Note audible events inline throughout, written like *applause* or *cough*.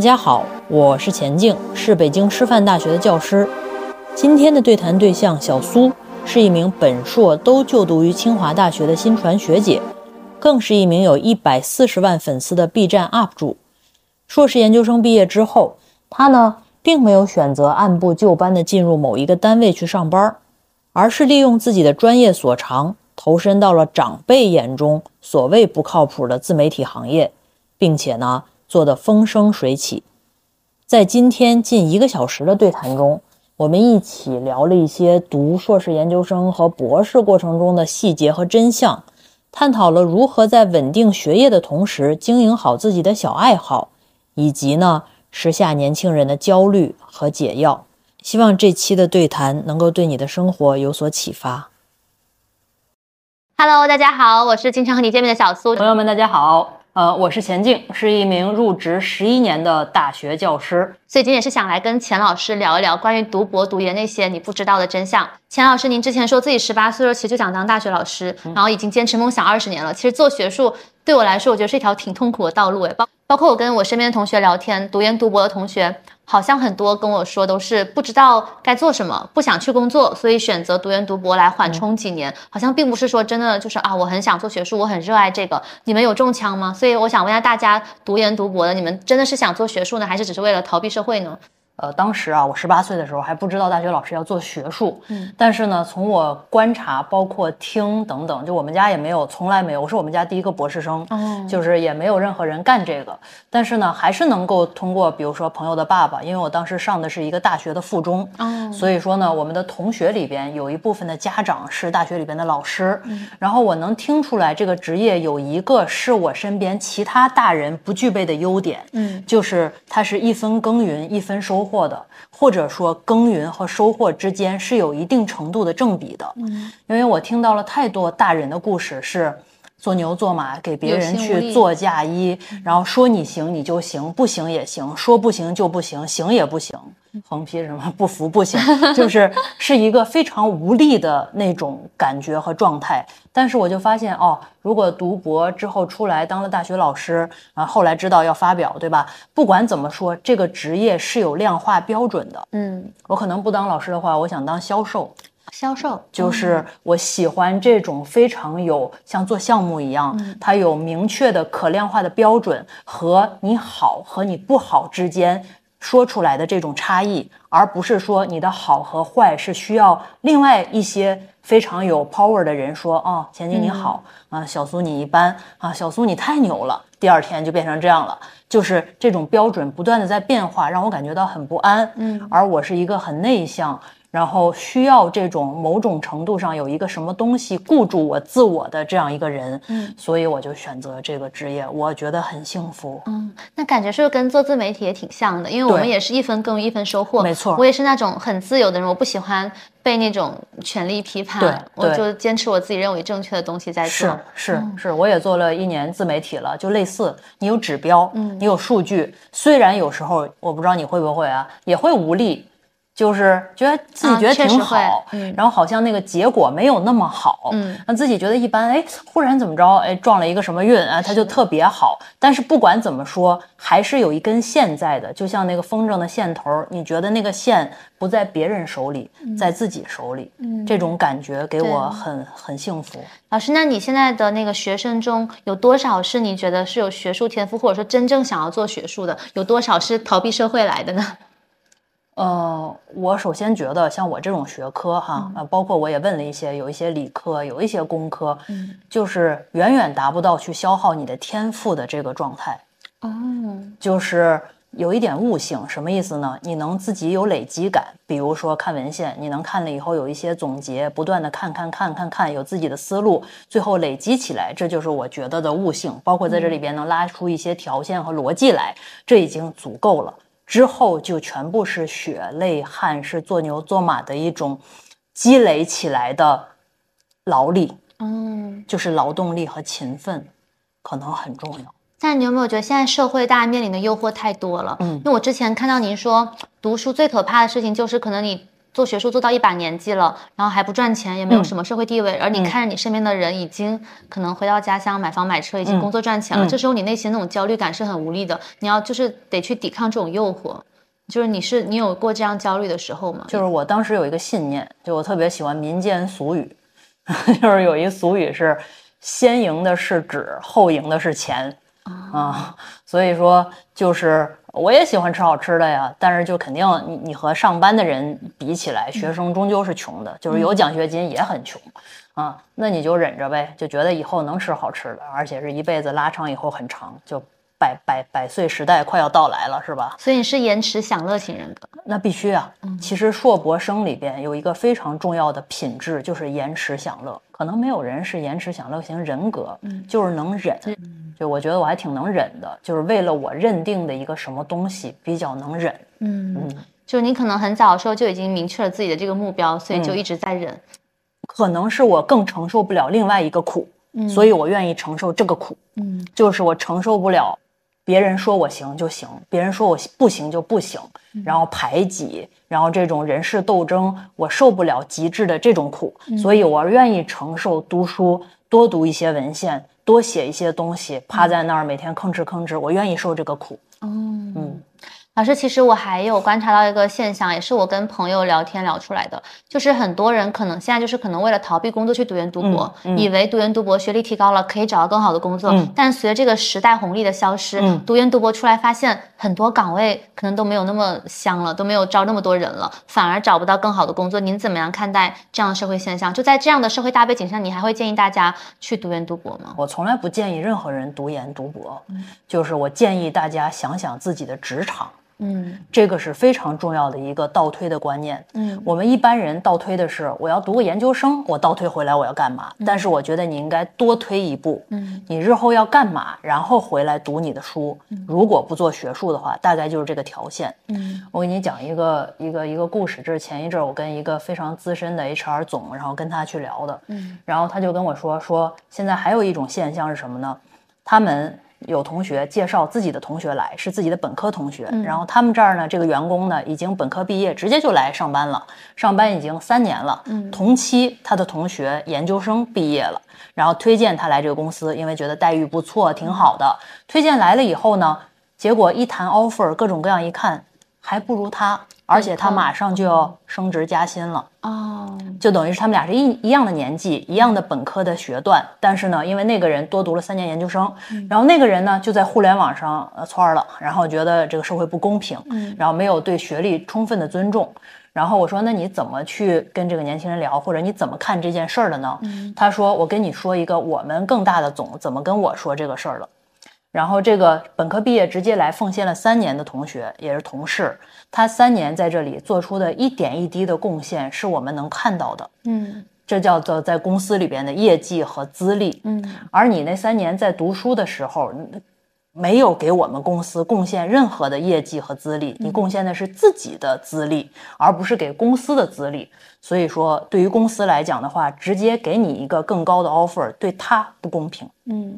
大家好，我是钱静，是北京师范大学的教师。今天的对谈对象小苏是一名本硕都就读于清华大学的新传学姐，更是一名有一百四十万粉丝的 B 站 UP 主。硕士研究生毕业之后，他呢并没有选择按部就班的进入某一个单位去上班，而是利用自己的专业所长，投身到了长辈眼中所谓不靠谱的自媒体行业，并且呢。做得风生水起，在今天近一个小时的对谈中，我们一起聊了一些读硕士研究生和博士过程中的细节和真相，探讨了如何在稳定学业的同时经营好自己的小爱好，以及呢时下年轻人的焦虑和解药。希望这期的对谈能够对你的生活有所启发。Hello，大家好，我是经常和你见面的小苏。朋友们，大家好。呃，我是钱静，是一名入职十一年的大学教师，所以今天也是想来跟钱老师聊一聊关于读博读研那些你不知道的真相。钱老师，您之前说自己十八岁的时候其实就想当大学老师，然后已经坚持梦想二十年了。其实做学术对我来说，我觉得是一条挺痛苦的道路诶，包包括我跟我身边的同学聊天，读研读博的同学。好像很多跟我说都是不知道该做什么，不想去工作，所以选择读研读博来缓冲几年。好像并不是说真的就是啊，我很想做学术，我很热爱这个。你们有中枪吗？所以我想问一下大家，读研读博的，你们真的是想做学术呢，还是只是为了逃避社会呢？呃，当时啊，我十八岁的时候还不知道大学老师要做学术，嗯，但是呢，从我观察，包括听等等，就我们家也没有，从来没有，我是我们家第一个博士生，哦，就是也没有任何人干这个，但是呢，还是能够通过，比如说朋友的爸爸，因为我当时上的是一个大学的附中，哦，所以说呢，我们的同学里边有一部分的家长是大学里边的老师，嗯，然后我能听出来这个职业有一个是我身边其他大人不具备的优点，嗯，就是它是一分耕耘一分收。获的，或者说耕耘和收获之间是有一定程度的正比的。嗯，因为我听到了太多大人的故事，是做牛做马，给别人去做嫁衣，然后说你行你就行，不行也行，说不行就不行，行也不行。横批什么不服不行，*laughs* 就是是一个非常无力的那种感觉和状态。但是我就发现哦，如果读博之后出来当了大学老师，啊，后来知道要发表，对吧？不管怎么说，这个职业是有量化标准的。嗯，我可能不当老师的话，我想当销售。销售就是我喜欢这种非常有像做项目一样，它有明确的可量化的标准和你好和你不好之间。说出来的这种差异，而不是说你的好和坏是需要另外一些非常有 power 的人说哦，钱经你好啊，小苏你一般啊，小苏你太牛了，第二天就变成这样了，就是这种标准不断的在变化，让我感觉到很不安。嗯，而我是一个很内向。然后需要这种某种程度上有一个什么东西固住我自我的这样一个人，嗯，所以我就选择这个职业，我觉得很幸福。嗯，那感觉是不是跟做自媒体也挺像的？因为我们也是一分耕耘一分收获，没错。我也是那种很自由的人，我不喜欢被那种权力批判，对，我就坚持我自己认为正确的东西在做。是是是，我也做了一年自媒体了，就类似你有指标，嗯，你有数据，虽然有时候我不知道你会不会啊，也会无力。就是觉得自己觉得挺好，然后好像那个结果没有那么好，嗯，让自己觉得一般，哎，忽然怎么着，哎，撞了一个什么运啊，他就特别好。但是不管怎么说，还是有一根线在的，就像那个风筝的线头，你觉得那个线不在别人手里，在自己手里，嗯，这种感觉给我很很幸福。老师，那你现在的那个学生中有多少是你觉得是有学术天赋，或者说真正想要做学术的？有多少是逃避社会来的呢？呃，我首先觉得像我这种学科哈，呃，包括我也问了一些，有一些理科，有一些工科，嗯，就是远远达不到去消耗你的天赋的这个状态。哦，就是有一点悟性，什么意思呢？你能自己有累积感，比如说看文献，你能看了以后有一些总结，不断的看看看看看，有自己的思路，最后累积起来，这就是我觉得的悟性。包括在这里边能拉出一些条线和逻辑来，这已经足够了。之后就全部是血泪汗，是做牛做马的一种积累起来的劳力，嗯，就是劳动力和勤奋，可能很重要。但你有没有觉得现在社会大家面临的诱惑太多了？嗯，因为我之前看到您说，读书最可怕的事情就是可能你做学术做到一把年纪了，然后还不赚钱，也没有什么社会地位，而你看着你身边的人已经可能回到家乡买房买车，已经工作赚钱了，这时候你内心那种焦虑感是很无力的，你要就是得去抵抗这种诱惑。就是你是你有过这样焦虑的时候吗？就是我当时有一个信念，就我特别喜欢民间俗语，*laughs* 就是有一俗语是先赢的是纸，后赢的是钱啊。所以说，就是我也喜欢吃好吃的呀，但是就肯定你你和上班的人比起来，学生终究是穷的，就是有奖学金也很穷啊。那你就忍着呗，就觉得以后能吃好吃的，而且是一辈子拉长以后很长就。百百百岁时代快要到来了，是吧？所以你是延迟享乐型人格，那必须啊。其实硕博生里边有一个非常重要的品质，就是延迟享乐。可能没有人是延迟享乐型人格，就是能忍。就我觉得我还挺能忍的，就是为了我认定的一个什么东西比较能忍。嗯嗯，就是你可能很早的时候就已经明确了自己的这个目标，所以就一直在忍。可能是我更承受不了另外一个苦，所以我愿意承受这个苦。嗯，就是我承受不了。别人说我行就行，别人说我不行就不行，然后排挤，然后这种人事斗争，我受不了极致的这种苦，所以我愿意承受读书，多读一些文献，多写一些东西，趴在那儿每天吭哧吭哧，我愿意受这个苦。嗯。老师，其实我还有观察到一个现象，也是我跟朋友聊天聊出来的，就是很多人可能现在就是可能为了逃避工作去读研读博，以为读研读博学历提高了可以找到更好的工作，但随着这个时代红利的消失，读研读博出来发现很多岗位可能都没有那么香了，都没有招那么多人了，反而找不到更好的工作。您怎么样看待这样的社会现象？就在这样的社会大背景下，你还会建议大家去读研读博吗？我从来不建议任何人读研读博，就是我建议大家想想自己的职场。嗯，这个是非常重要的一个倒推的观念。嗯，我们一般人倒推的是我要读个研究生，我倒推回来我要干嘛？但是我觉得你应该多推一步。嗯，你日后要干嘛？然后回来读你的书。如果不做学术的话，大概就是这个条线。嗯，我给你讲一个一个一个故事，这是前一阵我跟一个非常资深的 HR 总，然后跟他去聊的。嗯，然后他就跟我说说，现在还有一种现象是什么呢？他们。有同学介绍自己的同学来，是自己的本科同学。然后他们这儿呢，这个员工呢已经本科毕业，直接就来上班了，上班已经三年了。嗯，同期他的同学研究生毕业了，然后推荐他来这个公司，因为觉得待遇不错，挺好的。推荐来了以后呢，结果一谈 offer，各种各样一看，还不如他。而且他马上就要升职加薪了哦，就等于是他们俩是一一样的年纪，一样的本科的学段，但是呢，因为那个人多读了三年研究生，然后那个人呢就在互联网上呃窜了，然后觉得这个社会不公平，然后没有对学历充分的尊重，然后我说那你怎么去跟这个年轻人聊，或者你怎么看这件事儿的呢？他说我跟你说一个我们更大的总怎么跟我说这个事儿了。然后这个本科毕业直接来奉献了三年的同学也是同事，他三年在这里做出的一点一滴的贡献是我们能看到的，嗯，这叫做在公司里边的业绩和资历，嗯，而你那三年在读书的时候，没有给我们公司贡献任何的业绩和资历，你贡献的是自己的资历，而不是给公司的资历，所以说对于公司来讲的话，直接给你一个更高的 offer，对他不公平，嗯。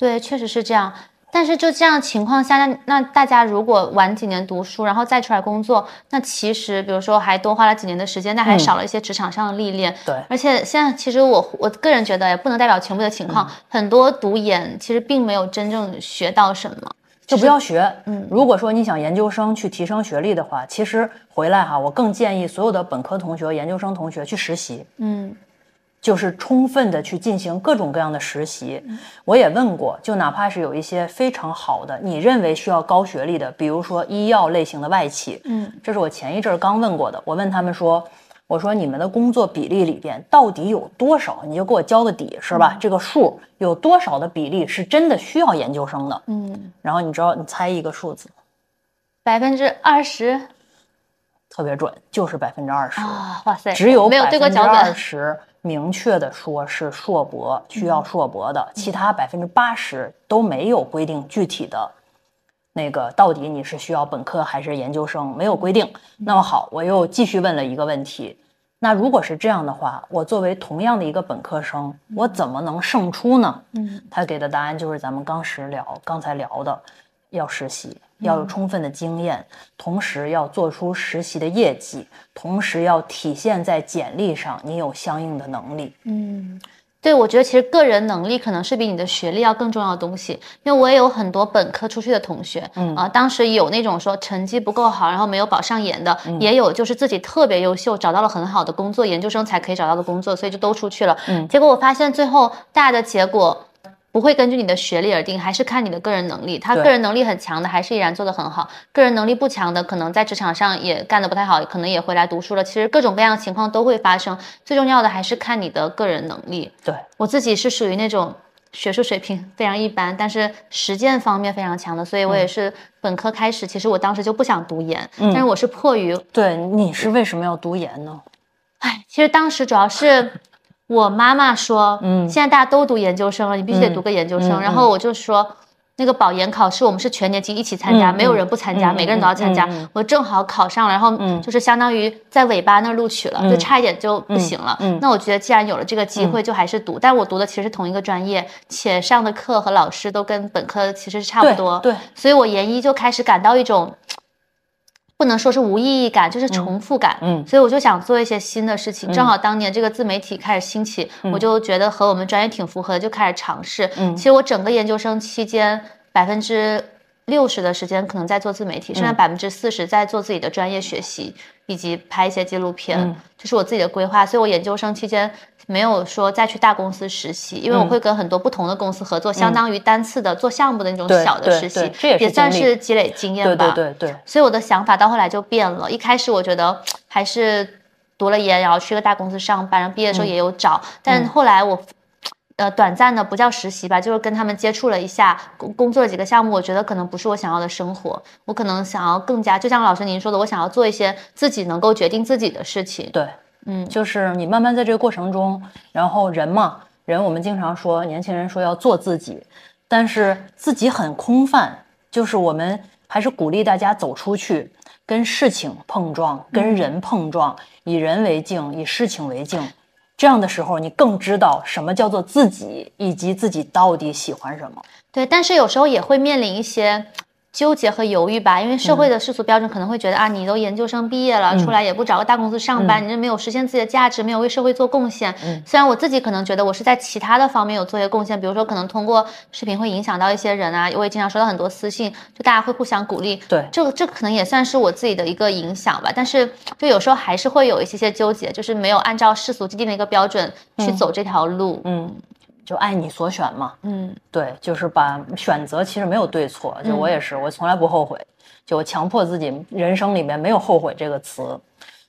对，确实是这样。但是就这样情况下，那那大家如果晚几年读书，然后再出来工作，那其实比如说还多花了几年的时间，但还少了一些职场上的历练。对，而且现在其实我我个人觉得也不能代表全部的情况，很多读研其实并没有真正学到什么，就不要学。嗯，如果说你想研究生去提升学历的话，其实回来哈，我更建议所有的本科同学、研究生同学去实习。嗯。就是充分的去进行各种各样的实习，我也问过，就哪怕是有一些非常好的，你认为需要高学历的，比如说医药类型的外企，嗯，这是我前一阵刚问过的。我问他们说，我说你们的工作比例里边到底有多少？你就给我交个底是吧？这个数有多少的比例是真的需要研究生的？嗯，然后你知道，你猜一个数字，百分之二十，特别准，就是百分之二十啊！哇塞，只有没有对过脚本二十。*laughs* 明确的说，是硕博需要硕博的，其他百分之八十都没有规定具体的，那个到底你是需要本科还是研究生，没有规定。那么好，我又继续问了一个问题，那如果是这样的话，我作为同样的一个本科生，我怎么能胜出呢？嗯，他给的答案就是咱们刚时聊刚才聊的，要实习，要有充分的经验，同时要做出实习的业绩，同时要体现在简历上你有相应的能力。嗯。对，我觉得其实个人能力可能是比你的学历要更重要的东西，因为我也有很多本科出去的同学，嗯啊，当时有那种说成绩不够好，然后没有保上研的，也有就是自己特别优秀，找到了很好的工作，研究生才可以找到的工作，所以就都出去了，嗯，结果我发现最后大的结果。不会根据你的学历而定，还是看你的个人能力。他个人能力很强的，还是依然做得很好；个人能力不强的，可能在职场上也干得不太好，可能也回来读书了。其实各种各样的情况都会发生，最重要的还是看你的个人能力。对我自己是属于那种学术水平非常一般，但是实践方面非常强的，所以我也是本科开始，其实我当时就不想读研，但是我是迫于。对，你是为什么要读研呢？哎，其实当时主要是。我妈妈说，嗯，现在大家都读研究生了，你必须得读个研究生。然后我就说，那个保研考试我们是全年级一起参加，没有人不参加，每个人都要参加。我正好考上了，然后就是相当于在尾巴那儿录取了，就差一点就不行了。那我觉得既然有了这个机会，就还是读。但我读的其实是同一个专业，且上的课和老师都跟本科其实是差不多。对，所以我研一就开始感到一种。不能说是无意义感，就是重复感。嗯，所以我就想做一些新的事情。正好当年这个自媒体开始兴起，我就觉得和我们专业挺符合的，就开始尝试。嗯，其实我整个研究生期间，百分之六十的时间可能在做自媒体，剩下百分之四十在做自己的专业学习以及拍一些纪录片，这是我自己的规划。所以我研究生期间。没有说再去大公司实习，因为我会跟很多不同的公司合作，相当于单次的做项目的那种小的实习，也算是积累经验吧。对对对。所以我的想法到后来就变了，一开始我觉得还是读了研，然后去个大公司上班，然后毕业的时候也有找，但后来我，呃，短暂的不叫实习吧，就是跟他们接触了一下，工工作了几个项目，我觉得可能不是我想要的生活，我可能想要更加，就像老师您说的，我想要做一些自己能够决定自己的事情。对。嗯，就是你慢慢在这个过程中，然后人嘛，人我们经常说，年轻人说要做自己，但是自己很空泛，就是我们还是鼓励大家走出去，跟事情碰撞，跟人碰撞，以人为镜，以事情为镜，这样的时候，你更知道什么叫做自己，以及自己到底喜欢什么。对，但是有时候也会面临一些。纠结和犹豫吧，因为社会的世俗标准可能会觉得啊，你都研究生毕业了，出来也不找个大公司上班，你这没有实现自己的价值，没有为社会做贡献。虽然我自己可能觉得我是在其他的方面有做一些贡献，比如说可能通过视频会影响到一些人啊，我也经常收到很多私信，就大家会互相鼓励。对，这个这可能也算是我自己的一个影响吧。但是就有时候还是会有一些些纠结，就是没有按照世俗既定的一个标准去走这条路。嗯。就爱你所选嘛，嗯，对，就是把选择其实没有对错，就我也是，我从来不后悔，就我强迫自己人生里面没有后悔这个词，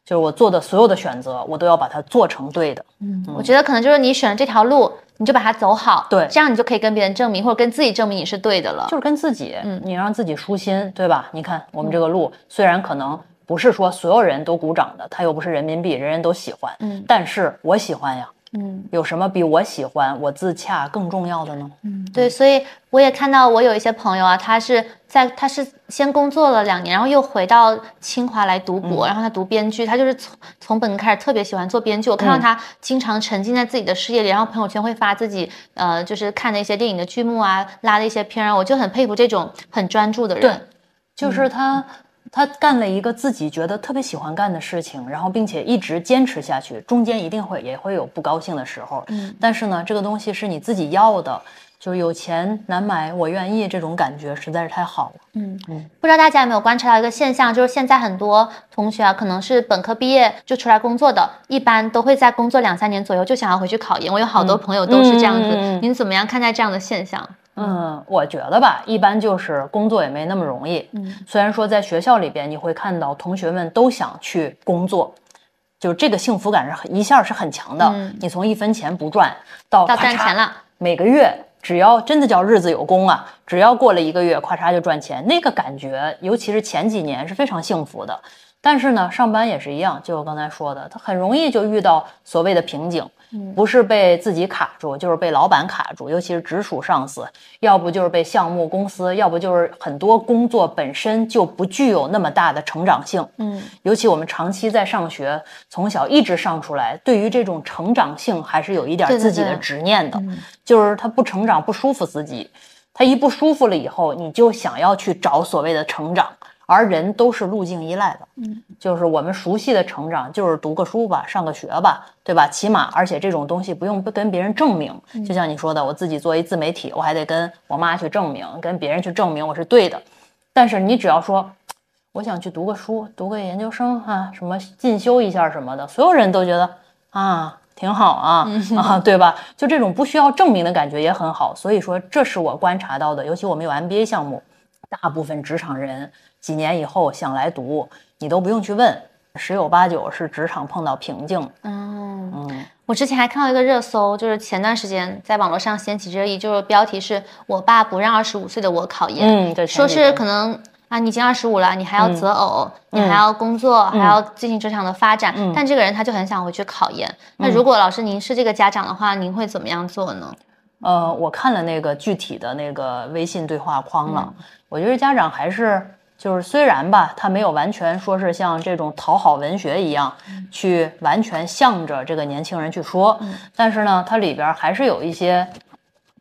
就是我做的所有的选择，我都要把它做成对的。嗯，我觉得可能就是你选了这条路，你就把它走好，对，这样你就可以跟别人证明或者跟自己证明你是对的了，就是跟自己，嗯，你让自己舒心，对吧？你看我们这个路虽然可能不是说所有人都鼓掌的，它又不是人民币，人人都喜欢，嗯，但是我喜欢呀。嗯，有什么比我喜欢、我自洽更重要的呢？嗯，对，所以我也看到我有一些朋友啊，他是在他是先工作了两年，然后又回到清华来读博，然后他读编剧，他就是从从本科开始特别喜欢做编剧。我看到他经常沉浸在自己的事业里，然后朋友圈会发自己呃就是看的一些电影的剧目啊，拉的一些片啊，我就很佩服这种很专注的人。对，就是他。他干了一个自己觉得特别喜欢干的事情，然后并且一直坚持下去，中间一定会也会有不高兴的时候。嗯，但是呢，这个东西是你自己要的，就是有钱难买我愿意这种感觉实在是太好了。嗯嗯，不知道大家有没有观察到一个现象，就是现在很多同学啊，可能是本科毕业就出来工作的，一般都会在工作两三年左右就想要回去考研。我有好多朋友都是这样子，您怎么样看待这样的现象？嗯，我觉得吧，一般就是工作也没那么容易。嗯，虽然说在学校里边你会看到同学们都想去工作，就这个幸福感是很一下是很强的。嗯，你从一分钱不赚到到赚钱了，每个月只要真的叫日子有功啊，只要过了一个月，咔嚓就赚钱，那个感觉，尤其是前几年是非常幸福的。但是呢，上班也是一样，就我刚才说的，他很容易就遇到所谓的瓶颈。不是被自己卡住，就是被老板卡住，尤其是直属上司，要不就是被项目公司，要不就是很多工作本身就不具有那么大的成长性。嗯，尤其我们长期在上学，从小一直上出来，对于这种成长性还是有一点自己的执念的，就是他不成长不舒服自己。他一不舒服了以后，你就想要去找所谓的成长。而人都是路径依赖的，嗯，就是我们熟悉的成长，就是读个书吧，上个学吧，对吧？起码，而且这种东西不用跟别人证明。就像你说的，我自己做一自媒体，我还得跟我妈去证明，跟别人去证明我是对的。但是你只要说，我想去读个书，读个研究生啊，什么进修一下什么的，所有人都觉得啊，挺好啊，啊，对吧？就这种不需要证明的感觉也很好。所以说，这是我观察到的，尤其我们有 MBA 项目，大部分职场人。几年以后想来读，你都不用去问，十有八九是职场碰到瓶颈。嗯嗯，我之前还看到一个热搜，就是前段时间在网络上掀起热议，就是标题是我爸不让二十五岁的我考研。嗯，对，说是可能啊，你已经二十五了，你还要择偶，你还要工作，还要进行职场的发展。嗯但这个人他就很想回去考研。那如果老师您是这个家长的话，您会怎么样做呢？呃，我看了那个具体的那个微信对话框了，我觉得家长还是。就是虽然吧，他没有完全说是像这种讨好文学一样，去完全向着这个年轻人去说，但是呢，它里边还是有一些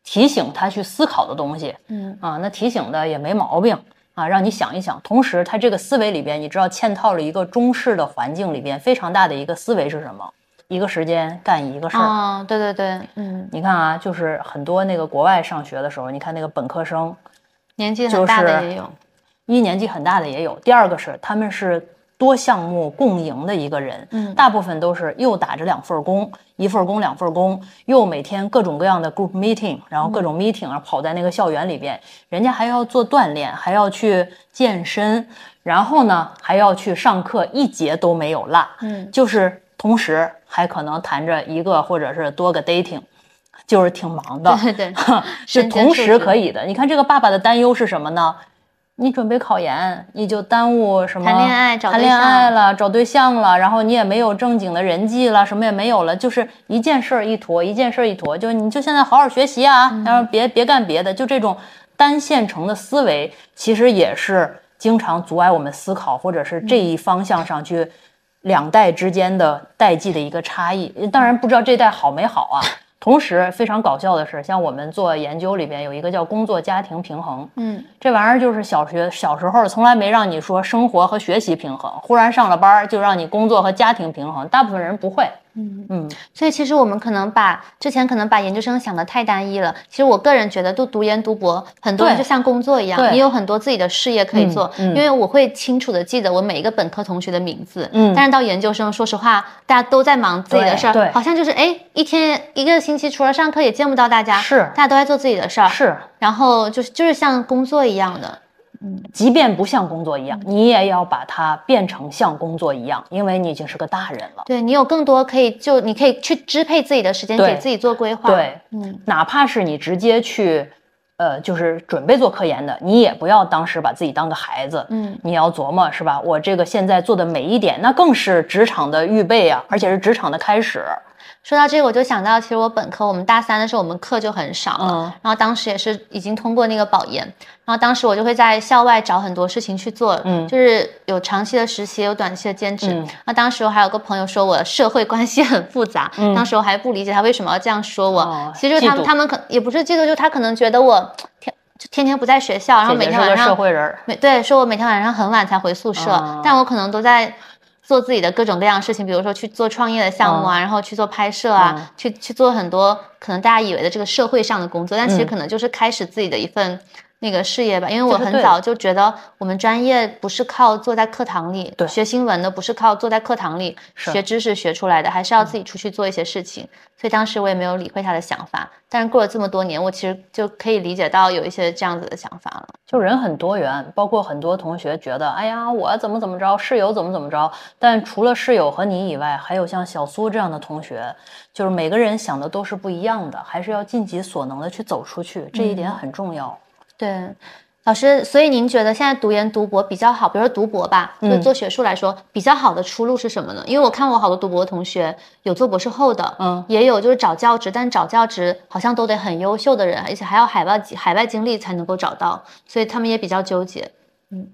提醒他去思考的东西。嗯啊，那提醒的也没毛病啊，让你想一想。同时，他这个思维里边，你知道嵌套了一个中式的环境里边非常大的一个思维是什么？一个时间干一个事儿。啊，对对对，嗯，你看啊，就是很多那个国外上学的时候，你看那个本科生，年纪很大的也有。一年纪很大的也有，第二个是他们是多项目共赢的一个人，嗯，大部分都是又打着两份工，一份工两份工，又每天各种各样的 group meeting，然后各种 meeting 啊跑在那个校园里边，人家还要做锻炼，还要去健身，然后呢还要去上课，一节都没有落，嗯，就是同时还可能谈着一个或者是多个 dating，就是挺忙的，对对，*laughs* 是同时可以的。你看这个爸爸的担忧是什么呢？你准备考研，你就耽误什么谈恋爱、谈恋爱了、找对象了，然后你也没有正经的人际了，什么也没有了，就是一件事儿一坨，一件事儿一坨，就你就现在好好学习啊，然后别别干别的，就这种单线程的思维，其实也是经常阻碍我们思考，或者是这一方向上去两代之间的代际的一个差异。当然不知道这代好没好啊。同时，非常搞笑的是，像我们做研究里边有一个叫工作家庭平衡，嗯，这玩意儿就是小学小时候从来没让你说生活和学习平衡，忽然上了班就让你工作和家庭平衡，大部分人不会。嗯嗯，所以其实我们可能把之前可能把研究生想的太单一了。其实我个人觉得，都读研读博，很多人就像工作一样，你有很多自己的事业可以做。因为我会清楚的记得我每一个本科同学的名字。嗯，但是到研究生，说实话，大家都在忙自己的事儿，好像就是哎，一天一个星期除了上课也见不到大家，是，大家都在做自己的事儿，是，然后就是就是像工作一样的。嗯，即便不像工作一样，你也要把它变成像工作一样，因为你已经是个大人了。对你有更多可以就你可以去支配自己的时间，给自己做规划。对，嗯，哪怕是你直接去，呃，就是准备做科研的，你也不要当时把自己当个孩子。嗯，你要琢磨是吧？我这个现在做的每一点，那更是职场的预备啊，而且是职场的开始。说到这个，我就想到，其实我本科我们大三的时候，我们课就很少了。然后当时也是已经通过那个保研，然后当时我就会在校外找很多事情去做，嗯，就是有长期的实习，有短期的兼职。那当时我还有个朋友说我社会关系很复杂，当时我还不理解他为什么要这样说我。其实他们他们可也不是嫉妒，就他可能觉得我天就天天不在学校，然后每天晚上社会人，每对说我每天晚上很晚才回宿舍，但我可能都在。做自己的各种各样的事情，比如说去做创业的项目啊，然后去做拍摄啊，去去做很多可能大家以为的这个社会上的工作，但其实可能就是开始自己的一份那个事业吧。因为我很早就觉得我们专业不是靠坐在课堂里学新闻的，不是靠坐在课堂里学知识学出来的，还是要自己出去做一些事情。所以当时我也没有理会他的想法，但是过了这么多年，我其实就可以理解到有一些这样子的想法了。就人很多元，包括很多同学觉得，哎呀，我怎么怎么着，室友怎么怎么着。但除了室友和你以外，还有像小苏这样的同学，就是每个人想的都是不一样的，还是要尽己所能的去走出去，这一点很重要。对。老师，所以您觉得现在读研读博比较好？比如说读博吧，就做学术来说，比较好的出路是什么呢？因为我看我好多读博的同学，有做博士后的，嗯，也有就是找教职，但找教职好像都得很优秀的人，而且还要海外海外经历才能够找到，所以他们也比较纠结。嗯，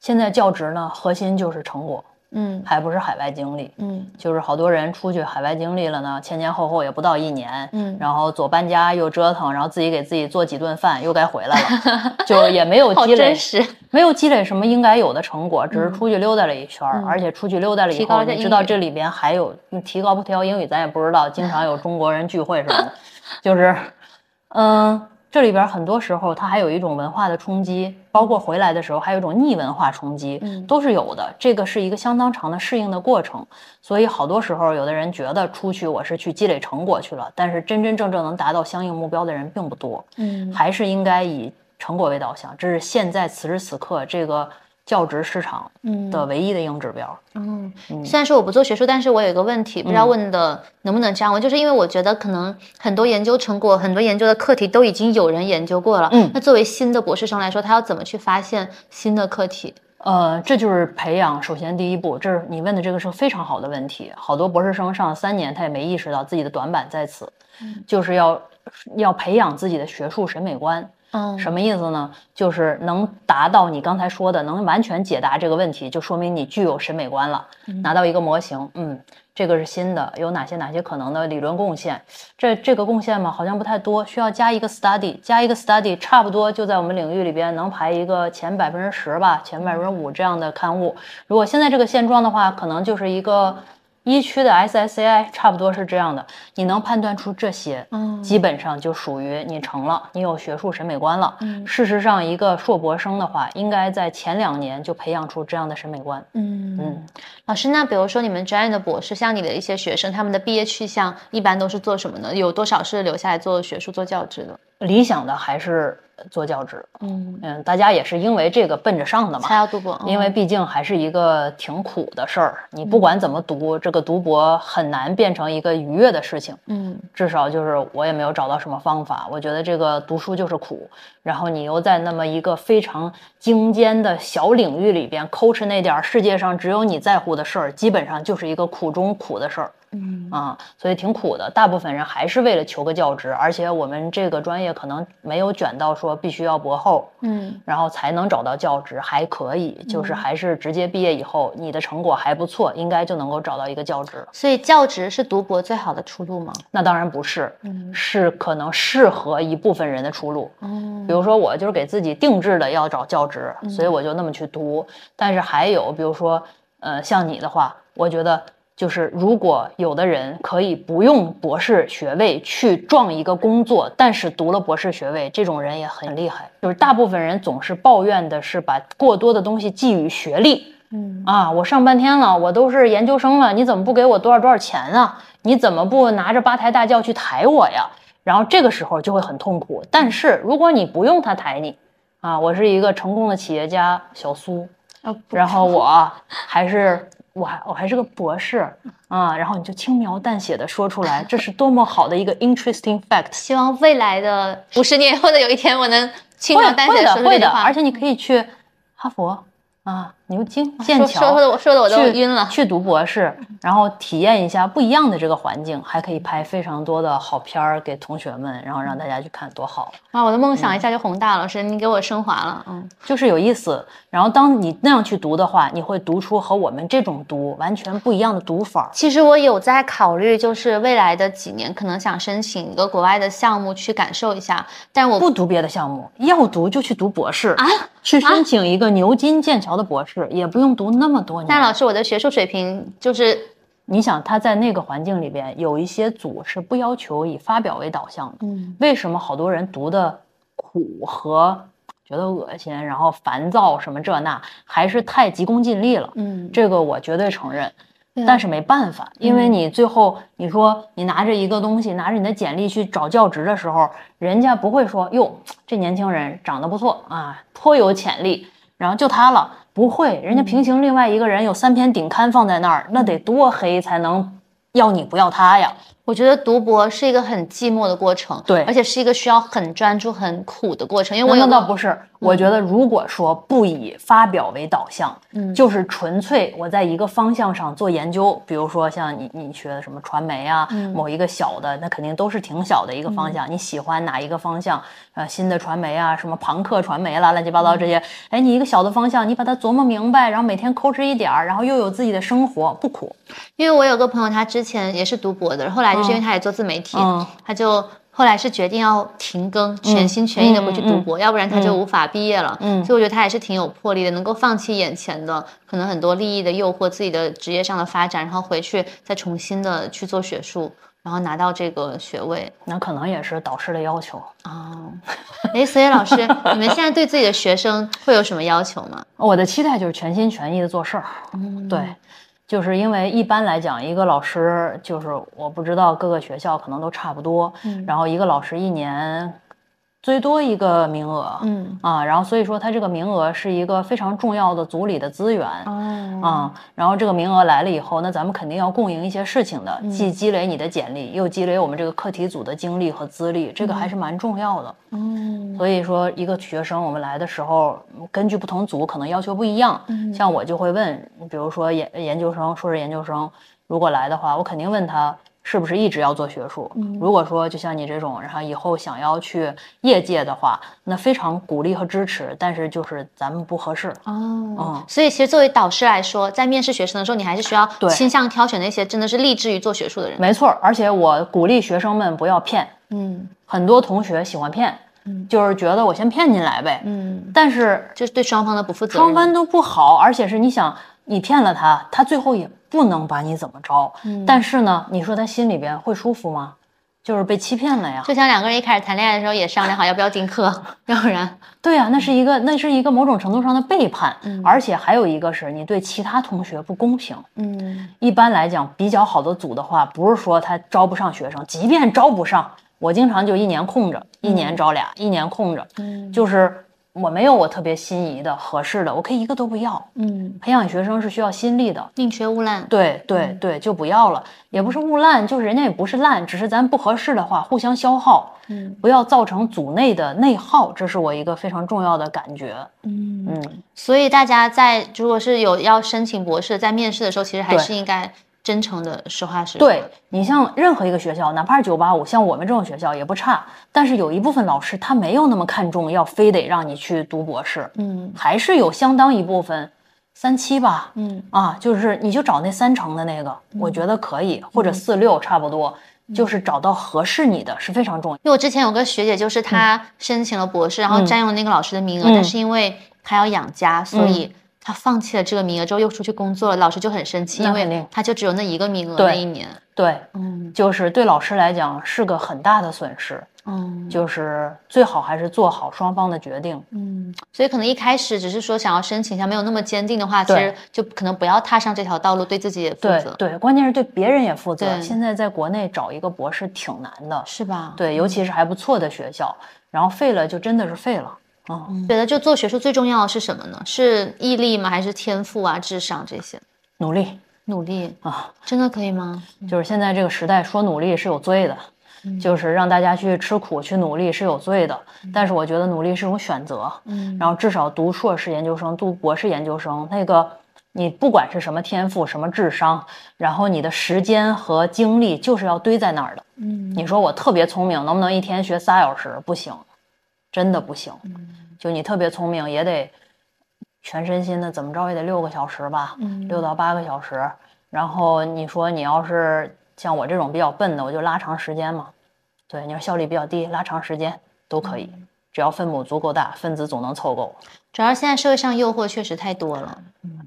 现在教职呢，核心就是成果。嗯还不是海外经历。嗯就是好多人出去海外经历了呢，前前后后也不到一年，嗯然后左搬家又折腾，然后自己给自己做几顿饭，又该回来了，*laughs* 就也没有积累。没有积累什么应该有的成果，只是出去溜达了一圈，嗯而且出去溜达了以后，你知道这里边还有嗯提高不提高英语，咱也不知道，经常有中国人聚会什么的，*laughs* 就是，嗯。这里边很多时候，它还有一种文化的冲击，包括回来的时候还有一种逆文化冲击，嗯都是有的。这个是一个相当长的适应的过程，所以好多时候，有的人觉得出去我是去积累成果去了，但是真真正正能达到相应目标的人并不多。嗯还是应该以成果为导向，这是现在此时此刻这个教职市场嗯的唯一的硬指标。嗯，虽然说我不做学术，但是我有一个问题，不知道问的能不能这样问，就是因为我觉得可能很多研究成果、很多研究的课题都已经有人研究过了。嗯那作为新的博士生来说，他要怎么去发现新的课题？呃，这就是培养。首先，第一步，这是你问的这个是非常好的问题。好多博士生上了三年，他也没意识到自己的短板在此，就是要要培养自己的学术审美观。嗯什么意思呢？就是能达到你刚才说的，能完全解答这个问题，就说明你具有审美观了。拿到一个模型，嗯，这个是新的，有哪些哪些可能的理论贡献？这这个贡献嘛，好像不太多，需要加一个 study，加一个 study，差不多就在我们领域里边能排一个前百分之十吧，前百分之五这样的刊物。如果现在这个现状的话，可能就是一个。一区的 SSCI 差不多是这样的，你能判断出这些，嗯基本上就属于你成了，你有学术审美观了。嗯事实上，一个硕博生的话，应该在前两年就培养出这样的审美观。嗯嗯，老师，那比如说你们专业的博士，像你的一些学生，他们的毕业去向一般都是做什么呢？有多少是留下来做学术、做教职的？理想的还是做教职。嗯，嗯，大家也是因为这个奔着上的嘛才。要读博，因为毕竟还是一个挺苦的事儿，你不管怎么读，这个读博很难变成一个愉悦的事情。嗯至少就是我也没有找到什么方法。我觉得这个读书就是苦，然后你又在那么一个非常精尖的小领域里边抠哧那点儿世界上只有你在乎的事儿，基本上就是一个苦中苦的事儿嗯啊，所以挺苦的。大部分人还是为了求个教职，而且我们这个专业可能没有卷到说必须要博后，嗯然后才能找到教职，还可以，就是还是直接毕业以后，你的成果还不错，应该就能够找到一个教职。所以教职是读博最好的出路吗？那当然不是，嗯是可能适合一部分人的出路。嗯比如说，我就是给自己定制的要找教职，嗯所以我就那么去读。但是还有，比如说，呃，像你的话，我觉得就是如果有的人可以不用博士学位去撞一个工作，但是读了博士学位，这种人也很厉害。就是大部分人总是抱怨的是把过多的东西寄予学历。嗯啊，我上半天了，我都是研究生了，你怎么不给我多少多少钱啊？你怎么不拿着八抬大轿去抬我呀？然后这个时候就会很痛苦。但是如果你不用他抬你，啊，我是一个成功的企业家小苏，哦然后 *laughs* 我还是我还我还是个博士啊，然后你就轻描淡写的说出来，这是多么好的一个 interesting fact。希望未来的五十年或者有一天，我能轻会描淡写的，说出这句话。而且你可以去哈佛啊、牛津、剑桥，说的我说的我都晕了。去读博士，然后体验一下不一样的这个环境，还可以拍非常多的好片儿给同学们，然后让大家去看，多好，哇，我的梦想一下就宏大了，老师，你给我升华了。嗯，就是有意思。然后当你那样去读的话，你会读出和我们这种读完全不一样的读法。其实我有在考虑，就是未来的几年可能想申请一个国外的项目去感受一下，但我不读别的项目，要读就去读博士啊，去申请一个牛津、剑桥的博士，也不用读那么多年。但老师，我的学术水平就是你想，他在那个环境里边，有一些组是不要求以发表为导向的。嗯为什么好多人读的苦和觉得恶心，然后烦躁什么这那，还是太急功近利了？嗯，这个我绝对承认。但是没办法，因为你最后你说你拿着一个东西，拿着你的简历去找教职的时候，人家不会说哟，这年轻人长得不错啊，颇有潜力，然后就他了，不会，人家平行另外一个人有三篇顶刊放在那儿，那得多黑才能要你不要他呀？我觉得读博是一个很寂寞的过程，对而且是一个需要很专注、很苦的过程。因为我那倒不是，我觉得如果说不以发表为导向，嗯就是纯粹我在一个方向上做研究，比如说像你你学的什么传媒啊，嗯某一个小的，那肯定都是挺小的一个方向。你喜欢哪一个方向？呃，新的传媒啊，什么朋克传媒啦，乱七八糟这些，哎，你一个小的方向，你把它琢磨明白，然后每天抠哧一点儿，然后又有自己的生活，不苦。因为我有个朋友，他之前也是读博的，后来就是因为他也做自媒体，嗯他就后来是决定要停更，全心全意的回去读博，要不然他就无法毕业了。嗯所以我觉得他也是挺有魄力的，能够放弃眼前的可能很多利益的诱惑，自己的职业上的发展，然后回去再重新的去做学术，然后拿到这个学位。那可能也是导师的要求。啊，哎，所以老师，你们现在对自己的学生会有什么要求吗？*laughs* 我的期待就是全心全意的做事儿。嗯对，就是因为一般来讲，一个老师就是我不知道各个学校可能都差不多，嗯。然后一个老师一年最多一个名额，嗯啊，然后所以说他这个名额是一个非常重要的组里的资源。哦，啊、然后这个名额来了以后，那咱们肯定要共赢一些事情的，嗯既积累你的简历，又积累我们这个课题组的经历和资历，这个还是蛮重要的。嗯所以说，一个学生我们来的时候，根据不同组可能要求不一样。嗯像我就会问，比如说研研究生、硕士研究生，如果来的话，我肯定问他是不是一直要做学术。嗯如果说就像你这种，然后以后想要去业界的话，那非常鼓励和支持，但是就是咱们不合适。哦嗯，所以其实作为导师来说，在面试学生的时候，你还是需要倾向挑选那些真的是立志于做学术的人。没错，而且我鼓励学生们不要骗。嗯很多同学喜欢骗，就是觉得我先骗进来呗。嗯，但是就是对双方的不负责任。双方都不好，而且是你想，你骗了他，他最后也不能把你怎么着。嗯但是呢，你说他心里边会舒服吗？就是被欺骗了呀。就像两个人一开始谈恋爱的时候也商量好要不要丁克，要不然 *laughs* 对呀、那是一个那是一个某种程度上的背叛，嗯而且还有一个是你对其他同学不公平。嗯一般来讲，比较好的组的话，不是说他招不上学生，即便招不上，我经常就一年空着，一年招俩，一年空着，嗯就是我没有我特别心仪的、合适的，我可以一个都不要。嗯，培养学生是需要心力的，宁缺毋滥。对对对，就不要了，也不是误烂，就是人家也不是烂，只是咱不合适的话，互相消耗，嗯。不要造成组内的内耗，这是我一个非常重要的感觉。嗯，嗯，所以大家在如果是有要申请博士，在面试的时候，其实还是应该真诚的实话实说。对你像任何一个学校，哪怕是九八五，像我们这种学校也不差，但是有一部分老师他没有那么看重，要非得让你去读博士，嗯还是有相当一部分三七吧，嗯啊，就是你就找那三成的那个，我觉得可以，或者四六差不多，就是找到合适你的是非常重要。因为我之前有个学姐，就是她申请了博士，然后占用了那个老师的名额，嗯但是因为她要养家，所以她放弃了这个名额之后又出去工作了，老师就很生气，因为他就只有那一个名额对那一年。对，嗯就是对老师来讲是个很大的损失，嗯就是最好还是做好双方的决定。嗯，所以可能一开始只是说想要申请一下，没有那么坚定的话，其实就可能不要踏上这条道路，对自己也负责，对对，关键是对别人也负责。现在在国内找一个博士挺难的，是吧？对，尤其是还不错的学校，然后废了就真的是废了。嗯，觉得就做学术最重要的是什么呢？是毅力吗？还是天赋啊、智商这些？努力努力啊，真的可以吗？就是现在这个时代说努力是有罪的。就是让大家去吃苦、去努力是有罪的，但是我觉得努力是一种选择。嗯然后至少读硕士研究生、读博士研究生，那个你不管是什么天赋、什么智商，然后你的时间和精力就是要堆在那儿的。嗯你说我特别聪明，能不能一天学仨小时？不行，真的不行。就你特别聪明，也得全身心的，怎么着也得六个小时吧，嗯六到八个小时。然后你说你要是像我这种比较笨的，我就拉长时间嘛。对，你说效率比较低，拉长时间都可以，只要分母足够大，分子总能凑够。主要现在社会上诱惑确实太多了，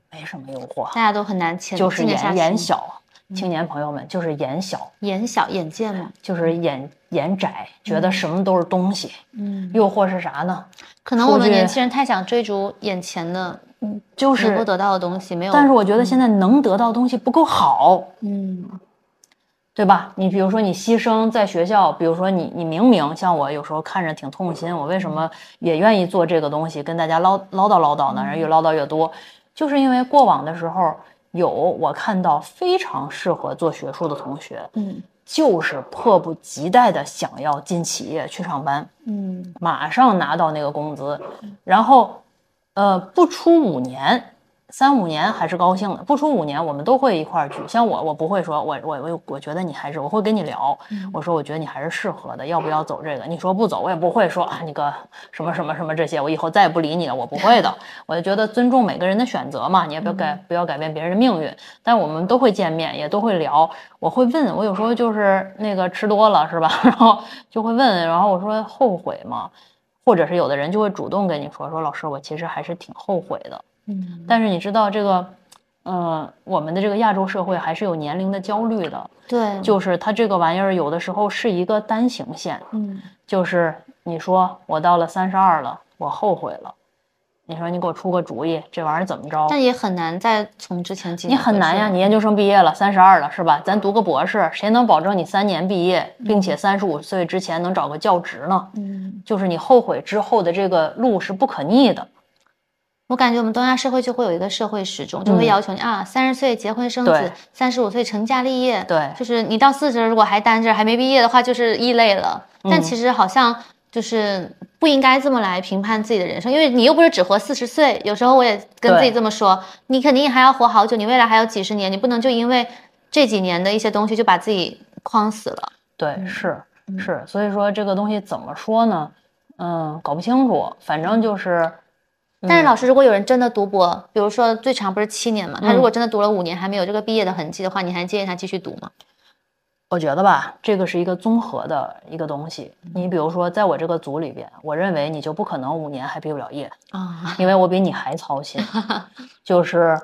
没什么诱惑，大家都很难潜就是眼眼小，青年朋友们就是眼小，眼小眼界嘛。就是眼眼窄，觉得什么都是东西。嗯，诱惑是啥呢？可能我们年轻人太想追逐眼前的嗯就是，能够得到的东西，没有。但是我觉得现在能得到的东西不够好，嗯对吧？你比如说你牺牲在学校，比如说你你明明像我有时候看着挺痛心，我为什么也愿意做这个东西，跟大家唠唠叨唠叨呢？然后越唠叨越多，就是因为过往的时候有我看到非常适合做学术的同学，嗯就是迫不及待的想要进企业去上班，嗯马上拿到那个工资，然后，呃，不出五年。三五年还是高兴的，不出五年我们都会一块儿去。像我，我不会说，我我我我觉得你还是，我会跟你聊。我说我觉得你还是适合的，要不要走这个？你说不走，我也不会说啊，你个什么什么什么这些，我以后再也不理你了，我不会的。*laughs* 我就觉得尊重每个人的选择嘛，你也不要改不要改变别人的命运。但我们都会见面，也都会聊。我会问，我有时候就是那个吃多了是吧？*laughs* 然后就会问，然后我说后悔吗？或者是有的人就会主动跟你说说，老师，我其实还是挺后悔的。嗯，但是你知道这个，呃，我们的这个亚洲社会还是有年龄的焦虑的，对，就是它这个玩意儿有的时候是一个单行线，嗯就是你说我到了三十二了，我后悔了，你说你给我出个主意，这玩意儿怎么着？但也很难再从之前进你很难呀，你研究生毕业了，三十二了是吧？咱读个博士，谁能保证你三年毕业，并且三十五岁之前能找个教职呢？嗯，就是你后悔之后的这个路是不可逆的。我感觉我们东亚社会就会有一个社会时钟，就会嗯要求你啊，三十岁结婚生子，三十五岁成家立业。对就是你到四十如果还单着还没毕业的话，就是异类了。但嗯其实好像就是不应该这么来评判自己的人生，因为你又不是只活四十岁。有时候我也跟自己这么说，你肯定还要活好久，你未来还有几十年，你不能就因为这几年的一些东西就把自己框死了。对，是是，所以说这个东西怎么说呢？嗯，搞不清楚，反正就是，但是老师，如果有人真的读博，比如说最长不是七年嘛，他嗯如果真的读了五年还没有这个毕业的痕迹的话，你还建议他继续读吗？我觉得吧，这个是一个综合的一个东西。你比如说，在我这个组里边，我认为你就不可能五年还毕不了业，啊，因为我比你还操心。*laughs* 就是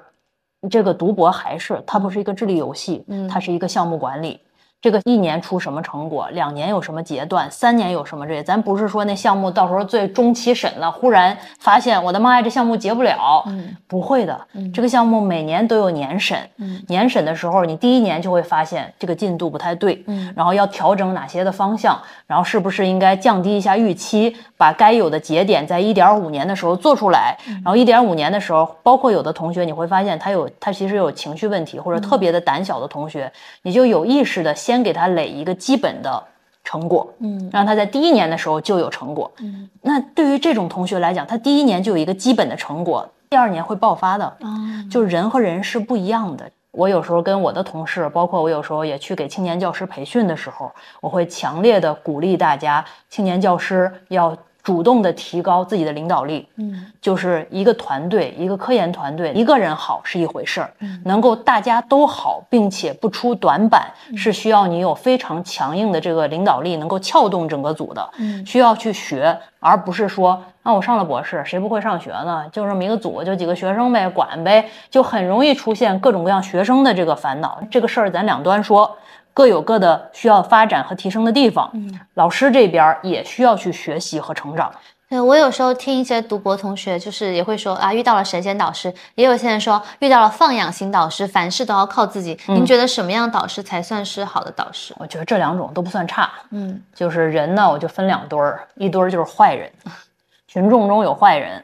这个读博还是它不是一个智力游戏，嗯它是一个项目管理。这个一年出什么成果，两年有什么阶段，三年有什么这些，咱不是说那项目到时候最终期审了，忽然发现我的妈呀，这项目结不了，嗯。不会的，这个项目每年都有年审，嗯。年审的时候，你第一年就会发现这个进度不太对，嗯然后要调整哪些的方向，然后是不是应该降低一下预期，把该有的节点在一点五年的时候做出来，然后一点五年的时候，包括有的同学你会发现他有他其实有情绪问题或者特别的胆小的同学，你就有意识的先给他垒一个基本的成果，嗯让他在第一年的时候就有成果。嗯那对于这种同学来讲，他第一年就有一个基本的成果，第二年会爆发的。啊就人和人是不一样的。我有时候跟我的同事，包括我有时候也去给青年教师培训的时候，我会强烈的鼓励大家，青年教师要主动的提高自己的领导力。嗯就是一个团队，一个科研团队，一个人好是一回事儿，嗯能够大家都好，并且不出短板，是需要你有非常强硬的这个领导力，能够撬动整个组的，嗯需要去学，而不是说啊，我上了博士，谁不会上学呢？就这么一个组，就几个学生呗，管呗，就很容易出现各种各样学生的这个烦恼。这个事儿咱两端说。各有各的需要发展和提升的地方，老师这边也需要去学习和成长。对我有时候听一些读博同学，就是也会说啊，遇到了神仙导师，也有些人说遇到了放养型导师，凡事都要靠自己。您觉得什么样导师才算是好的导师？我觉得这两种都不算差，嗯。就是人呢，我就分两堆儿，一堆儿就是坏人，*laughs* 群众中有坏人，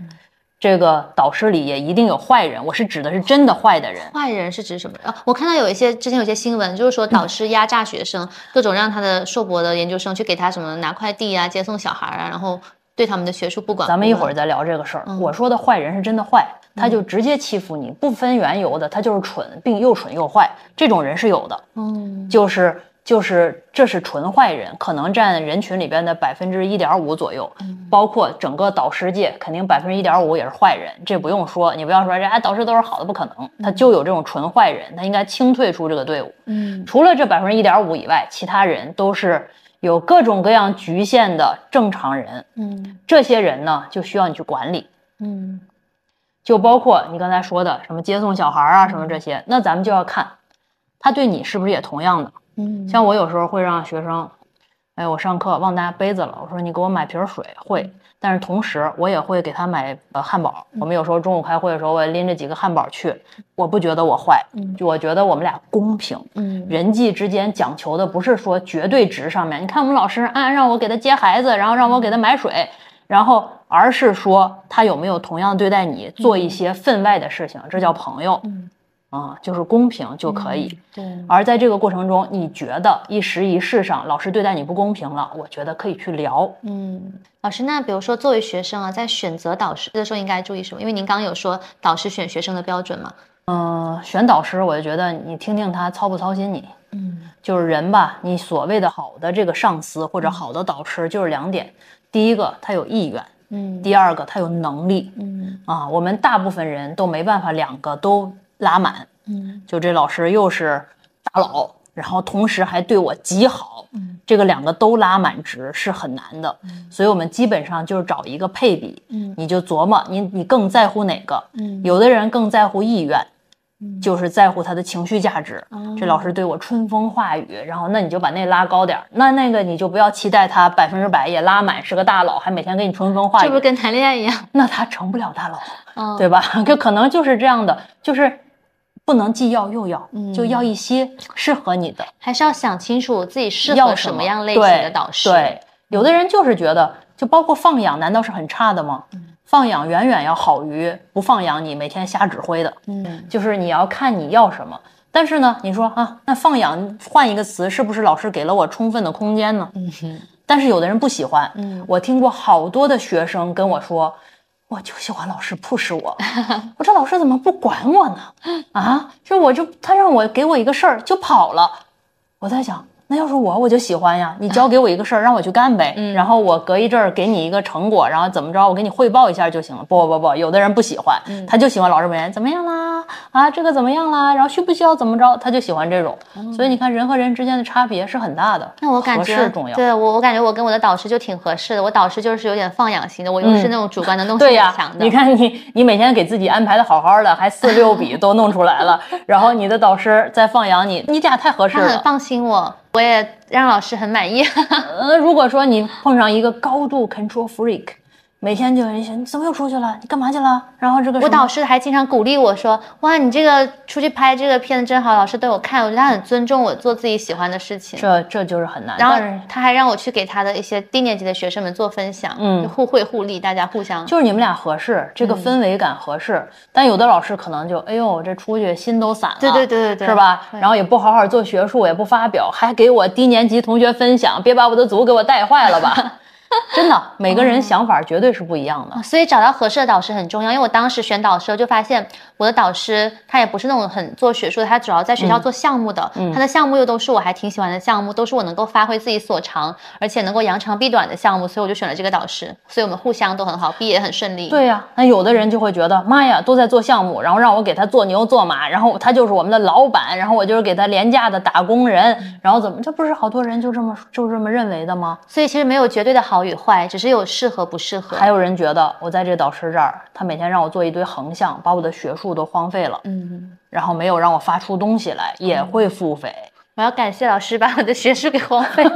这个导师里也一定有坏人。我是指的是真的坏的人。坏人是指什么？啊，我看到有一些之前有些新闻，就是说导师压榨学生，各种让他的硕博的研究生去给他什么拿快递啊、接送小孩啊，然后对他们的学术不管。咱们一会儿再聊这个事儿。我说的坏人是真的坏，他就直接欺负你，不分缘由的，他就是蠢，并又蠢又坏。这种人是有的，嗯就是就是这是纯坏人，可能占人群里边的百分之一点五左右，包括整个导师界，肯定百分之一点五也是坏人，这不用说。你不要说人家导师都是好的，不可能，他就有这种纯坏人，他应该清退出这个队伍。嗯除了这百分之一点五以外，其他人都是有各种各样局限的正常人。嗯这些人呢，就需要你去管理，嗯就包括你刚才说的什么接送小孩啊，什么这些，那咱们就要看他对你是不是也同样的。嗯像我有时候会让学生，哎，我上课忘拿杯子了，我说你给我买瓶水，会。但是同时我也会给他买呃汉堡。我们有时候中午开会的时候，我也拎着几个汉堡去。我不觉得我坏，就我觉得我们俩公平。嗯人际之间讲求的不是说绝对值上面，你看我们老师啊，让我给他接孩子，然后让我给他买水，然后而是说他有没有同样对待你，做一些分外的事情，这叫朋友。嗯啊，就是公平就可以。对，而在这个过程中，你觉得一时一事上老师对待你不公平了，我觉得可以去聊。嗯，老师，那比如说作为学生啊，在选择导师的时候应该注意什么？因为您刚刚有说导师选学生的标准嘛。嗯，选导师，我就觉得你听听他操不操心你。嗯，就是人吧，你所谓的好的这个上司或者好的导师，就是两点：第一个，他有意愿；嗯，第二个，他有能力。嗯啊，我们大部分人都没办法两个都拉满。嗯就这老师又是大佬，然后同时还对我极好，嗯这个两个都拉满值是很难的。所以我们基本上就是找一个配比，嗯你就琢磨你你更在乎哪个。嗯有的人更在乎意愿，嗯就是在乎他的情绪价值。哦这老师对我春风化雨，然后那你就把那拉高点儿，那那个你就不要期待他百分之百也拉满，是个大佬，还每天给你春风化雨，这不是跟谈恋爱一样？那他成不了大佬，嗯，对吧？*laughs* 就可能就是这样的，就是不能既要又要，嗯就要一些适合你的，还是要想清楚自己适合要什什么样类型的导师。对，有的人就是觉得，就包括放养，难道是很差的吗？嗯放养远远要好于不放养你每天瞎指挥的。嗯就是你要看你要什么。但是呢，你说啊，那放养换一个词，是不是老师给了我充分的空间呢？嗯哼但是有的人不喜欢。嗯我听过好多的学生跟我说，我就喜欢老师 push 我，*laughs* 我这老师怎么不管我呢？啊，就我就他让我给我一个事儿就跑了，我在想。那要是我，我就喜欢呀。你交给我一个事儿，让我去干呗。嗯然后我隔一阵儿给你一个成果，然后怎么着，我给你汇报一下就行了。不不不，有的人不喜欢，嗯他就喜欢老师每天怎么样啦啊，这个怎么样啦，然后需不需要怎么着，他就喜欢这种。所以你看，人和人之间的差别是很大的。嗯那我感合觉适重要。对我，我感觉我跟我的导师就挺合适的。我导师就是有点放养型的，我又是那种主观能 *laughs* 动性很强，的。你看你你每天给自己安排的好好的，还四六笔 *laughs* 都弄出来了，然后你的导师在放养你，你俩太合适了。他很放心我，我也让老师很满意。呃，如果说你碰上一个高度 control freak，每天就一些你怎么又出去了？你干嘛去了？然后这个我导师还经常鼓励我说：“哇，你这个出去拍这个片子真好，老师都有看。”我觉得他很尊重我做自己喜欢的事情。这这就是很难。然后他还让我去给他的一些低年级的学生们做分享，嗯互惠互利，大家互相。就是你们俩合适，这个嗯氛围感合适。但有的老师可能就，哎呦，这出去心都散了，对对对对对，是吧？然后也不好好做学术，也不发表，还给我低年级同学分享，别把我的组给我带坏了吧？*laughs* 真的，每个人想法绝对是不一样的。啊所以找到合适的导师很重要。因为我当时选导师就发现，我的导师他也不是那种很做学术的，他主要在学校做项目的，他的项目又都是我还挺喜欢的项目，都是我能够发挥自己所长，而且能够扬长避短的项目，所以我就选了这个导师。所以我们互相都很好，毕业也很顺利。对呀、那有的人就会觉得，妈呀，都在做项目，然后让我给他做牛做马，然后他就是我们的老板，然后我就是给他廉价的打工人，然后怎么，这不是好多人就这么就这么认为的吗？所以其实没有绝对的好与坏，只是有适合不适合。还有人觉得我在这导师这儿，他每天让我做一堆横向，把我的学术都荒废了，嗯，然后没有让我发出东西来，也会腹诽。我要感谢老师把我的学术给荒废 *laughs*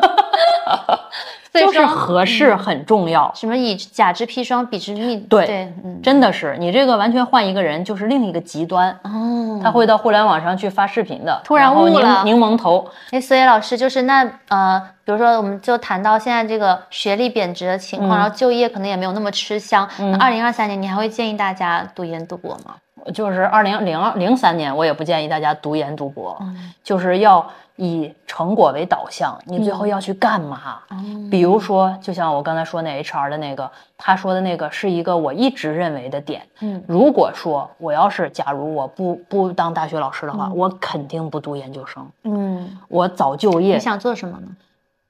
就是合适很重要，什么以甲之砒霜，彼之蜜。对对，嗯，真的是你这个完全换一个人，就是另一个极端。哦，他会到互联网上去发视频的，突然悟了柠柠檬头，哎，所以老师就是那呃，比如说我们就谈到现在这个学历贬值的情况，嗯然后就业可能也没有那么吃香。那二零二三年你还会建议大家读研读博吗？就是二零零二零三年，我也不建议大家读研读博，嗯就是要以成果为导向，你最后要去干嘛？比如说，就像我刚才说那 HR 的那个，他说的那个是一个我一直认为的点。嗯，如果说我要是假如我不不当大学老师的话，我肯定不读研究生，嗯，我早就业你，想做什么呢？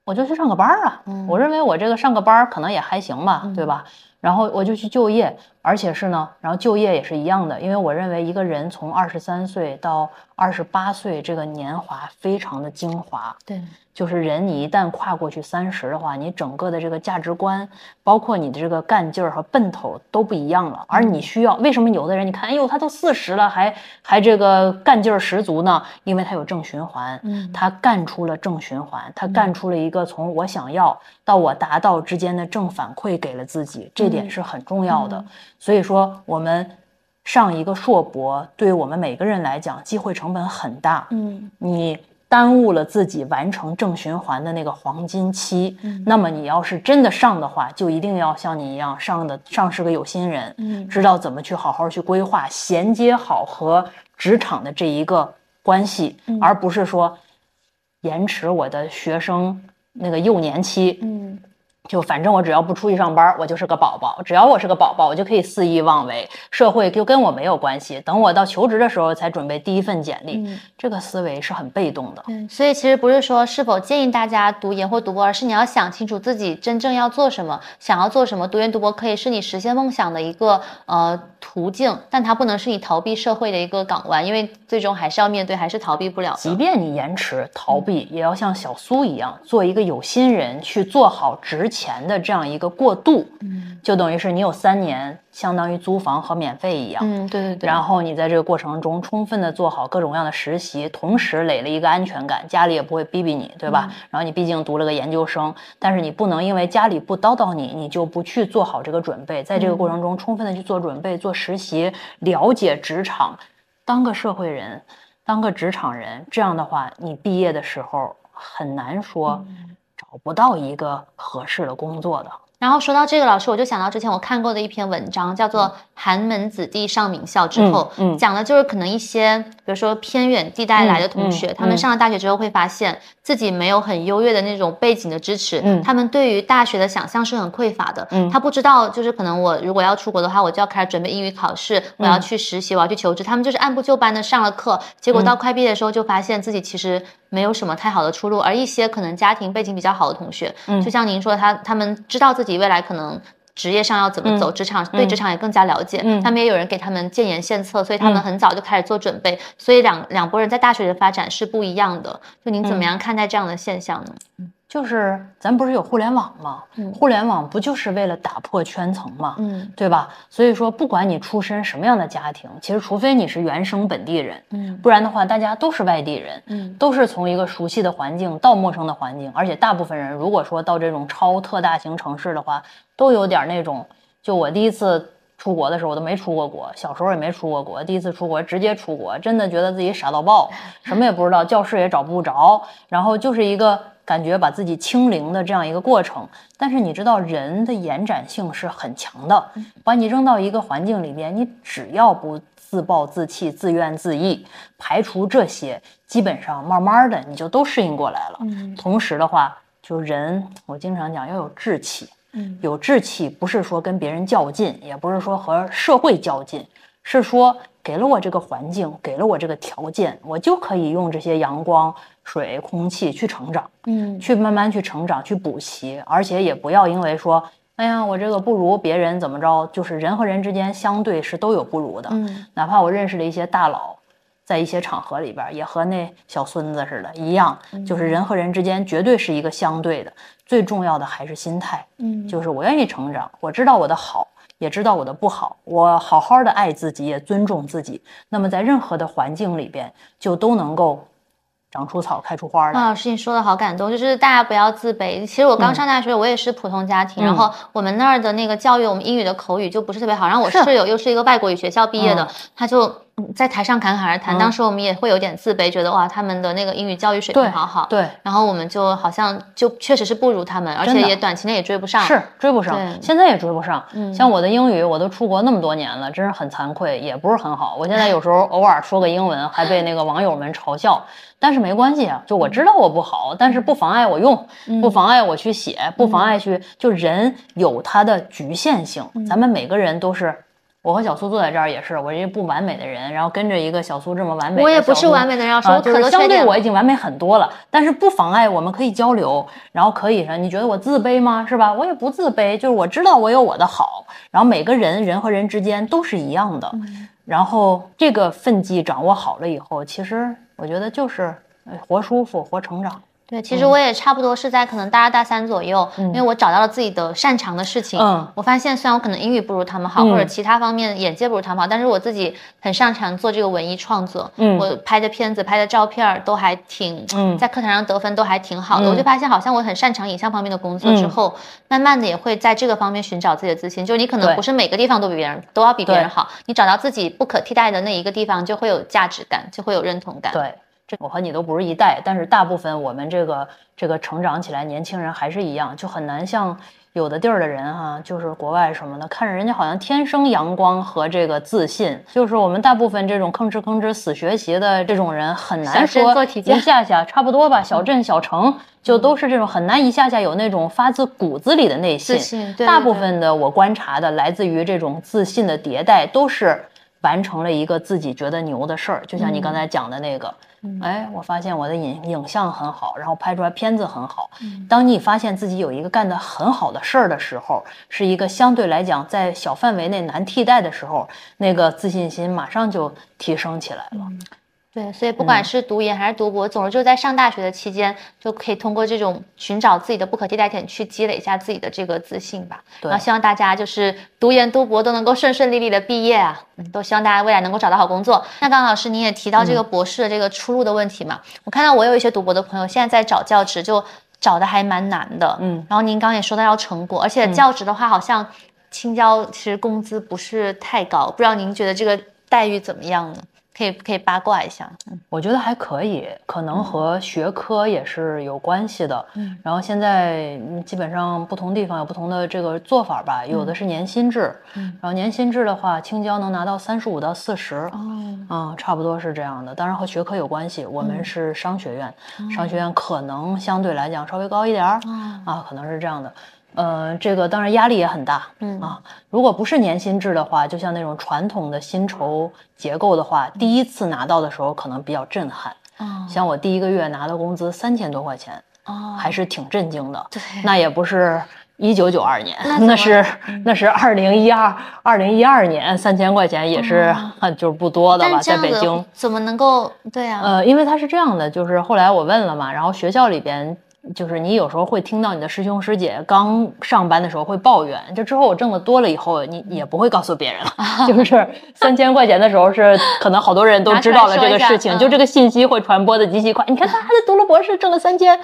我就去上个班儿啊。嗯我认为我这个上个班儿可能也还行吧，对吧？然后我就去就业，而且是呢，然后就业也是一样的，因为我认为一个人从二十三岁到二十八岁这个年华非常的精华，对，就是人你一旦跨过去三十的话，你整个的这个价值观，包括你的这个干劲儿和奔头都不一样了。而你需要为什么有的人你看，哎呦，他都四十了，还还这个干劲儿十足呢？因为他有正循环，嗯他干出了正循环，他干出了一个从我想要到我达到之间的正反馈给了自己，这点是很重要的。所以说，我们上一个硕博，对于我们每个人来讲，机会成本很大。嗯你耽误了自己完成正循环的那个黄金期，那么你要是真的上的话，就一定要像你一样上的上是个有心人，嗯知道怎么去好好去规划，衔接好和职场的这一个关系，而不是说延迟我的学生那个幼年期。嗯。就反正我只要不出去上班，我就是个宝宝。只要我是个宝宝，我就可以肆意妄为，社会就跟我没有关系。等我到求职的时候才准备第一份简历，这个思维是很被动的。嗯，所以其实不是说是否建议大家读研或读博，而是你要想清楚自己真正要做什么，想要做什么。读研读博可以是你实现梦想的一个呃途径，但它不能是你逃避社会的一个港湾，因为最终还是要面对，还是逃避不了。即便你延迟逃避，也要像小苏一样，做一个有心人，去做好职。钱的这样一个过渡，嗯，就等于是你有三年，相当于租房和免费一样，嗯，对对对。然后你在这个过程中充分的做好各种各样的实习，同时累了一个安全感，家里也不会逼逼你，对吧？然后你毕竟读了个研究生，但是你不能因为家里不叨叨你，你就不去做好这个准备，在这个过程中充分的去做准备，做实习，了解职场，当个社会人，当个职场人，这样的话，你毕业的时候很难说。找不到一个合适的工作的。然后说到这个老师，我就想到之前我看过的一篇文章，叫做《寒门子弟上名校》之后，讲的就是可能一些，比如说偏远地带来的同学，他们上了大学之后会发现自己没有很优越的那种背景的支持，他们对于大学的想象是很匮乏的。他不知道，就是可能我如果要出国的话，我就要开始准备英语考试，我要去实习，我要去求职。他们就是按部就班的上了课，结果到快毕业的时候就发现自己其实没有什么太好的出路。而一些可能家庭背景比较好的同学，就像您说，他他们知道自己。未来可能职业上要怎么走，职场对职场也更加了解，他们也有人给他们建言献策，所以他们很早就开始做准备。所以两两拨人在大学的发展是不一样的。就您怎么样看待这样的现象呢？就是咱不是有互联网吗？互联网不就是为了打破圈层吗？嗯，对吧？所以说，不管你出身什么样的家庭，其实除非你是原生本地人，嗯，不然的话，大家都是外地人，嗯，都是从一个熟悉的环境到陌生的环境，而且大部分人如果说到这种超特大型城市的话，都有点那种，就我第一次出国的时候，我都没出过国，小时候也没出过国，第一次出国直接出国，真的觉得自己傻到爆，什么也不知道，教室也找不着，然后就是一个。感觉把自己清零的这样一个过程，但是你知道人的延展性是很强的，把你扔到一个环境里边，你只要不自暴自弃、自怨自艾，排除这些，基本上慢慢的你就都适应过来了。嗯，同时的话，就人，我经常讲要有志气，嗯，有志气不是说跟别人较劲，也不是说和社会较劲，是说给了我这个环境，给了我这个条件，我就可以用这些阳光。水、空气去成长，嗯，去慢慢去成长，去补习，而且也不要因为说，哎呀，我这个不如别人怎么着，就是人和人之间相对是都有不如的，嗯，哪怕我认识了一些大佬，在一些场合里边也和那小孙子似的，一样，就是人和人之间绝对是一个相对的，最重要的还是心态，嗯，就是我愿意成长，我知道我的好，也知道我的不好，我好好的爱自己，也尊重自己，那么在任何的环境里边就都能够。长出草，开出花来。啊老师，你说的好感动，就是大家不要自卑。其实我刚上大学，我也是普通家庭，然后我们那儿的那个教育，我们英语的口语就不是特别好。然后我室友又是一个外国语学校毕业的，他就。在台上侃侃而谈，当时我们也会有点自卑，觉得哇，他们的那个英语教育水平好好。对，然后我们就好像就确实是不如他们，而且也短期内也追不上。是追不上，现在也追不上。嗯，像我的英语，我都出国那么多年了，真是很惭愧，也不是很好。我现在有时候 *laughs* 偶尔说个英文，还被那个网友们嘲笑。但是没关系啊，就我知道我不好，但是不妨碍我用，不妨碍我去写，不妨碍去。就人有他的局限性，咱们每个人都是。我和小苏坐在这儿也是，我一个不完美的人，然后跟着一个小苏这么完美。我也不是完美的人，要说可能相对我已经完美很多了，但是不妨碍我们可以交流，然后可以说你觉得我自卑吗？是吧？我也不自卑，就是我知道我有我的好，然后每个人人和人之间都是一样的，然后这个分际掌握好了以后，其实我觉得就是活舒服，活成长。对，其实我也差不多是在可能大二大三左右，因为我找到了自己的擅长的事情。嗯，我发现虽然我可能英语不如他们好，或者其他方面眼界不如他们好，但是我自己很擅长做这个文艺创作。嗯，我拍的片子、拍的照片都还挺，在课堂上得分都还挺好的。我就发现，好像我很擅长影像方面的工作之后，慢慢的也会在这个方面寻找自己的自信。就你可能不是每个地方都比别人都要比别人好，你找到自己不可替代的那一个地方，就会有价值感，就会有认同感。对。这我和你都不是一代，但是大部分我们这个这个成长起来，年轻人还是一样，就很难像。有的地儿的人哈，就是国外什么的，看着人家好像天生阳光和这个自信，就是我们大部分这种吭哧吭哧死学习的这种人，很难说一下下差不多吧。小镇小城就都是这种很难一下下有那种发自骨子里的内心。大部分的我观察的来自于这种自信的迭代，都是完成了一个自己觉得牛的事儿。就像你刚才讲的那个。哎，我发现我的影影像很好，然后拍出来片子很好。当你发现自己有一个干得很好的事儿的时候，是一个相对来讲在小范围内难替代的时候，那个自信心马上就提升起来了。对，所以不管是读研还是读博，总之就在上大学的期间，就可以通过这种寻找自己的不可替代点，去积累一下自己的这个自信吧。然后希望大家就是读研读博都能够顺顺利利的毕业啊，都希望大家未来能够找到好工作。那刚刚老师您也提到这个博士的这个出路的问题嘛，我看到我有一些读博的朋友现在在找教职，就找的还蛮难的。嗯，然后您刚刚也说到要成果，而且教职的话，好像青椒其实工资不是太高，不知道您觉得这个待遇怎么样呢？可以可以八卦一下，我觉得还可以，可能和学科也是有关系的。嗯，然后现在基本上不同地方有不同的这个做法吧，有的是年薪制，嗯，然后年薪制的话，青椒能拿到三十五到四十，哦，嗯，差不多是这样的。当然和学科有关系，我们是商学院，商学院可能相对来讲稍微高一点儿，啊，可能是这样的。呃，这个当然压力也很大，嗯。啊，如果不是年薪制的话，就像那种传统的薪酬结构的话，第一次拿到的时候可能比较震撼，哦，像我第一个月拿的工资三千多块钱，哦，还是挺震惊的，对，那也不是一九九二年，*laughs* 那是那是二零一二二零一二年三千块钱也是很 *laughs* 就是不多的吧，在北京怎么能够对呀？呃，因为他是这样的，就是后来我问了嘛，然后学校里边。就是你有时候会听到你的师兄师姐刚上班的时候会抱怨，就之后我挣的多了以后，你也不会告诉别人了。*laughs* 就是三千块钱的时候是可能好多人都知道了这个事情，就这个信息会传播的极其快。你看他还在读了博士挣了三千，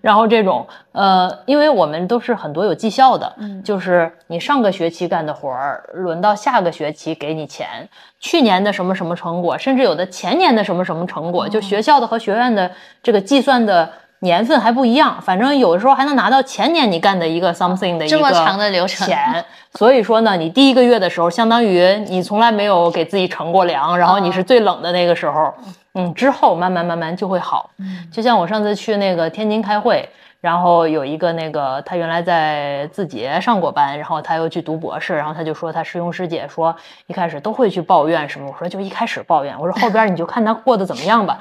然后这种呃，因为我们都是很多有绩效的，就是你上个学期干的活儿，轮到下个学期给你钱，去年的什么什么成果，甚至有的前年的什么什么成果，就学校的和学院的这个计算的。年份还不一样，反正有的时候还能拿到前年你干的一个 something 的一个这么长的流程钱，所以说呢，你第一个月的时候，相当于你从来没有给自己乘过凉，*laughs* 然后你是最冷的那个时候，嗯，之后慢慢慢慢就会好。就像我上次去那个天津开会，然后有一个那个他原来在字节上过班，然后他又去读博士，然后他就说他师兄师姐说一开始都会去抱怨什么，我说就一开始抱怨，我说后边你就看他过得怎么样吧。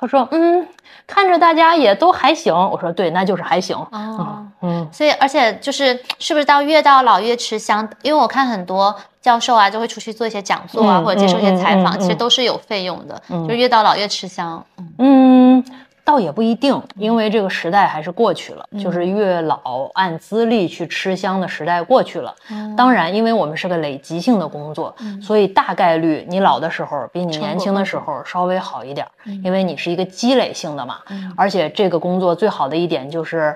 他说：“嗯，看着大家也都还行。”我说：“对，那就是还行。”哦，嗯，所以而且就是是不是到越到老越吃香？因为我看很多教授啊，就会出去做一些讲座啊，或者接受一些采访，其实都是有费用的。就越到老越吃香。嗯。倒也不一定，因为这个时代还是过去了，就是越老按资历去吃香的时代过去了。当然，因为我们是个累积性的工作，所以大概率你老的时候比你年轻的时候稍微好一点，因为你是一个积累性的嘛。而且这个工作最好的一点就是。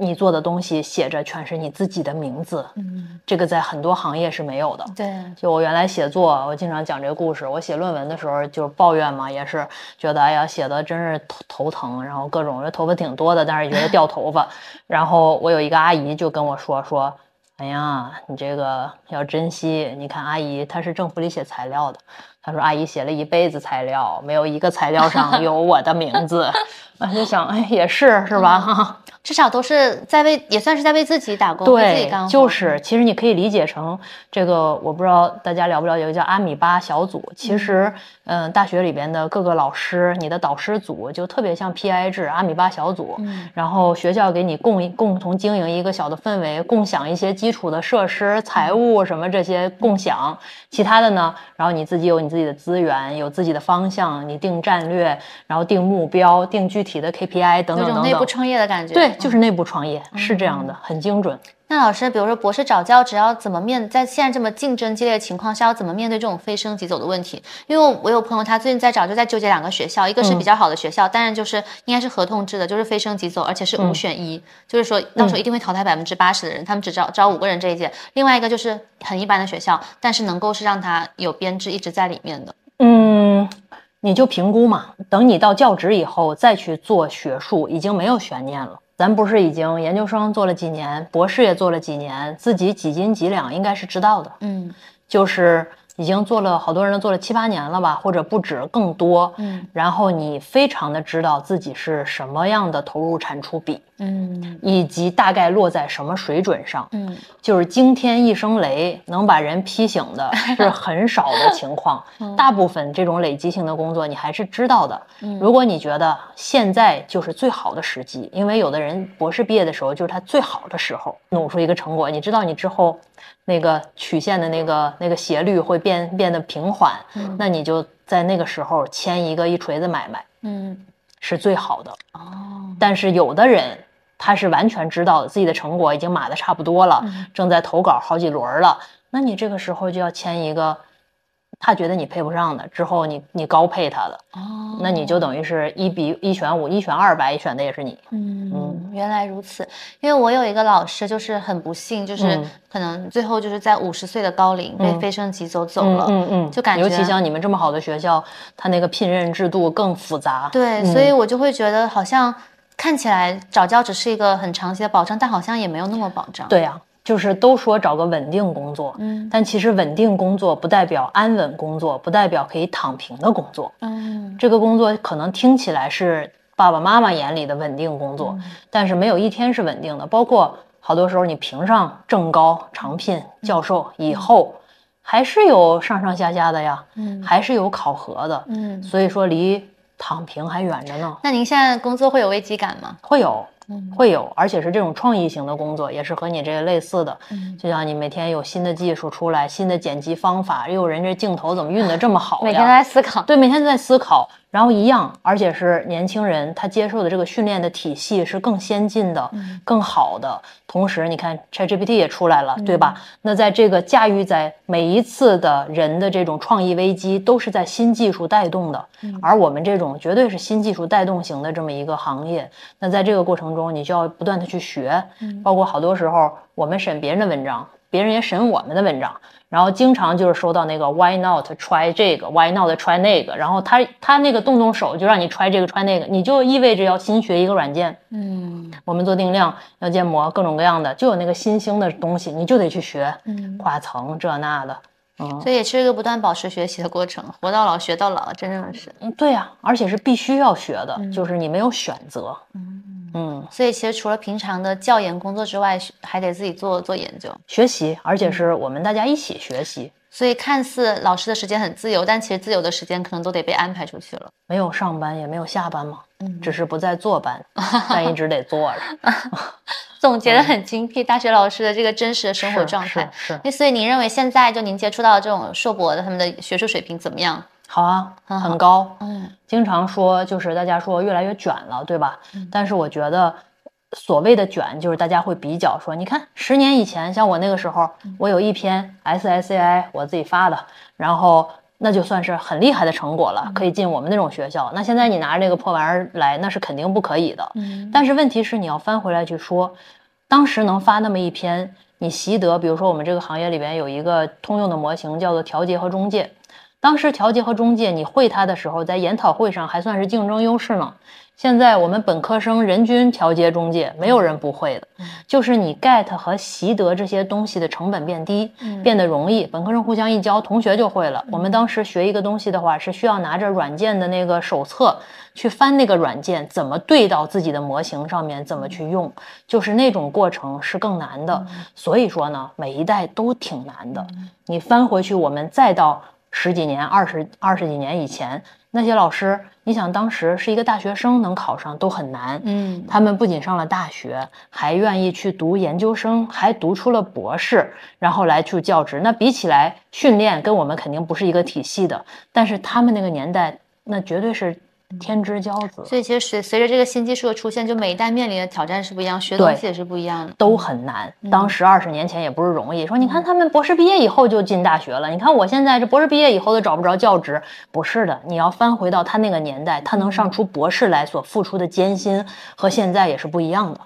你做的东西写着全是你自己的名字，嗯，这个在很多行业是没有的。对，就我原来写作，我经常讲这个故事。我写论文的时候就是抱怨嘛，也是觉得哎呀，写的真是头头疼，然后各种这头发挺多的，但是觉得掉头发。*laughs* 然后我有一个阿姨就跟我说说，哎呀，你这个要珍惜。你看阿姨她是政府里写材料的，她说阿姨写了一辈子材料，没有一个材料上有我的名字。*laughs* 我就想，哎，也是是吧？哈。*laughs* 至少都是在为，也算是在为自己打工，为自己干活。就是，其实你可以理解成这个，我不知道大家了不了解，叫阿米巴小组。其实，嗯，大学里边的各个老师，你的导师组就特别像 PI 制，阿米巴小组。嗯。然后学校给你共共同经营一个小的氛围，共享一些基础的设施、财务什么这些共享。其他的呢，然后你自己有你自己的资源，有自己的方向，你定战略，然后定目标，定具体的 KPI 等等等等。内部创业的感觉。对。就是内部创业是这样的，很精准。那老师，比如说博士找教，职要怎么面在现在这么竞争激烈的情况下，要怎么面对这种非升即走的问题？因为我有朋友，他最近在找，就在纠结两个学校，一个是比较好的学校，但是就是应该是合同制的，就是非升即走，而且是五选一，就是说到时候一定会淘汰百分之八十的人，他们只招招五个人这一届。另外一个就是很一般的学校，但是能够是让他有编制一直在里面的。嗯。你就评估嘛。等你到教职以后再去做学术，已经没有悬念了。咱不是已经研究生做了几年，博士也做了几年，自己几斤几两应该是知道的。嗯，就是已经做了好多人都做了七八年了吧，或者不止更多。嗯，然后你非常的知道自己是什么样的投入产出比，嗯以及大概落在什么水准上。嗯就是惊天一声雷能把人劈醒的 *laughs* 是很少的情况，*laughs* 大部分这种累积性的工作你还是知道的。如果你觉得现在就是最好的时机，因为有的人博士毕业的时候就是他最好的时候，弄出一个成果，你知道你之后那个曲线的那个那个斜率会变变变得平缓，那你就在那个时候签一个一锤子买卖嗯。是最好的。哦。但是有的人他是完全知道自己的成果已经码的差不多了，正在投稿好几轮了，那你这个时候就要签一个他觉得你配不上的，之后你你高配他的，哦，那你就等于是一比一选五，一选二百，一选的也是你。嗯，原来如此。因为我有一个老师，就是很不幸，就是嗯可能最后就是在五十岁的高龄被嗯飞升急走走嗯了。嗯嗯，就感觉尤其像你们这么好的学校，他那个聘任制度更复杂。对，嗯所以我就会觉得好像看起来早教只是一个很长期的保障，但好像也没有那么保障。，对呀、就是都说找个稳定工作，嗯但其实稳定工作不代表安稳工作，不代表可以躺平的工作。嗯这个工作可能听起来是爸爸妈妈眼里的稳定工作，但是没有一天是稳定的。包括好多时候你评上正高、长聘、教授以后，还是有上上下下的呀，嗯还是有考核的。嗯。所以说离躺平还远着呢。那您现在工作会有危机感吗？会有嗯，会有，而且是这种创意型的工作，也是和你这个类似的。嗯就像你每天有新的技术出来，新的剪辑方法，又有人这镜头怎么运的这么好呀？每天在思考。对，每天在思考，然后一样，而且是年轻人，他接受的这个训练的体系是更先进的、更好的。同时，你看 ChatGPT 也出来了，对吧？那在这个驾驭在每一次的人的这种创意危机，都是在新技术带动的，而我们这种绝对是新技术带动型的这么一个行业。那在这个过程中，你就要不断的去学，包括好多时候我们审别人的文章，别人也审我们的文章。然后经常就是收到那个 Why not try 这个，Why not try 那个，然后他他那个动动手就让你 try 这个 try 那个，你就意味着要新学一个软件。嗯我们做定量要建模，各种各样的，就有那个新兴的东西，你就得去学，嗯，跨层这那的。嗯所以也是一个不断保持学习的过程，活到老学到老，真正的是。嗯，对呀、而且是必须要学的，就是你没有选择。嗯，所以其实除了平常的教研工作之外，还得自己做做研究。学习，而且是我们大家一起学习，所以看似老师的时间很自由，但其实自由的时间可能都得被安排出去了。没有上班也没有下班嘛，嗯只是不再坐班，*laughs* 但一直得坐着。*laughs* *laughs* 总结的很精辟，大学老师的这个真实的生活状态。是是那所以您认为现在就您接触到这种硕博的他们的学术水平怎么样？好啊，很很高。嗯经常说就是大家说越来越卷了，对吧？但是我觉得所谓的卷，就是大家会比较说，你看十年以前，像我那个时候，我有一篇 SSCI 我自己发的，然后那就算是很厉害的成果了，可以进我们那种学校。那现在你拿着这个破玩意儿来，那是肯定不可以的。嗯但是问题是，你要翻回来去说，当时能发那么一篇，你习得，比如说我们这个行业里边有一个通用的模型叫做调节和中介。当时调节和中介你会它的时候，在研讨会上还算是竞争优势呢。现在我们本科生人均调节中介，没有人不会的，就是你 get 和习得这些东西的成本变低，变得容易。本科生互相一教，同学就会了。我们当时学一个东西的话，是需要拿着软件的那个手册去翻那个软件，怎么对到自己的模型上面，怎么去用，就是那种过程是更难的。所以说呢，每一代都挺难的。你翻回去，我们再到十几年、二十二十几年以前，那些老师，你想当时是一个大学生能考上都很难。嗯他们不仅上了大学，还愿意去读研究生，还读出了博士，然后来去教职。那比起来，训练跟我们肯定不是一个体系的，但是他们那个年代，那绝对是天之骄子，所以其实随随着这个新技术的出现，就每一代面临的挑战是不一样，学东西也是不一样的，都很难。当时二十年前也不是容易，说你看他们博士毕业以后就进大学了，你看我现在这博士毕业以后都找不着教职，不是的，你要翻回到他那个年代，他能上出博士来所付出的艰辛和现在也是不一样的。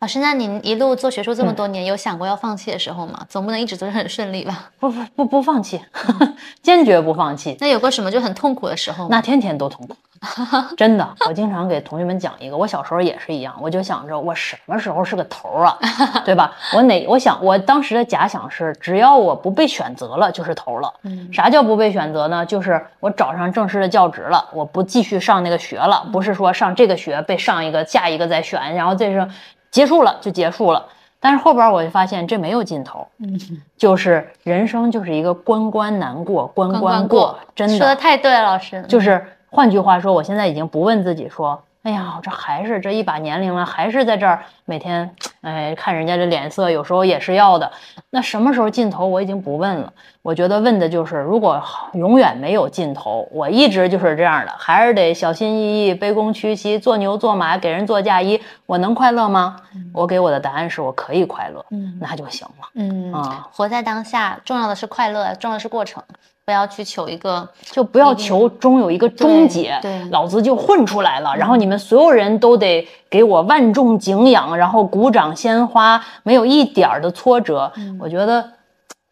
老师，那您一路做学术这么多年，有想过要放弃的时候吗？总不能一直都是很顺利吧？不不不不放弃，*laughs* 坚决不放弃。那有过什么就很痛苦的时候吗？那天天都痛苦，*laughs* 真的。我经常给同学们讲一个，我小时候也是一样，我就想着我什么时候是个头啊，*laughs* 对吧？我哪我想我当时的假想是，只要我不被选择了，就是头了。嗯，啥叫不被选择呢？就是我找上正式的教职了，我不继续上那个学了，不是说上这个学被上一个下一个再选，然后这是。结束了就结束了，但是后边我就发现这没有尽头，嗯，*laughs* 就是人生就是一个关关难过关关过，真的说的太对了，老师。就是换句话说，我现在已经不问自己说，哎呀，这还是这一把年龄了，还是在这儿每天，哎，看人家这脸色，有时候也是要的。那什么时候尽头，我已经不问了。我觉得问的就是，如果永远没有尽头，我一直就是这样的，还是得小心翼翼、卑躬屈膝、做牛做马，给人做嫁衣，我能快乐吗？我给我的答案是我可以快乐，嗯，那就行了，嗯啊，活在当下，重要的是快乐，重要的是过程，不要去求一个，就不要求终有一个终结，对，老子就混出来了，然后你们所有人都得给我万众敬仰，然后鼓掌鲜花，没有一点儿的挫折，我觉得。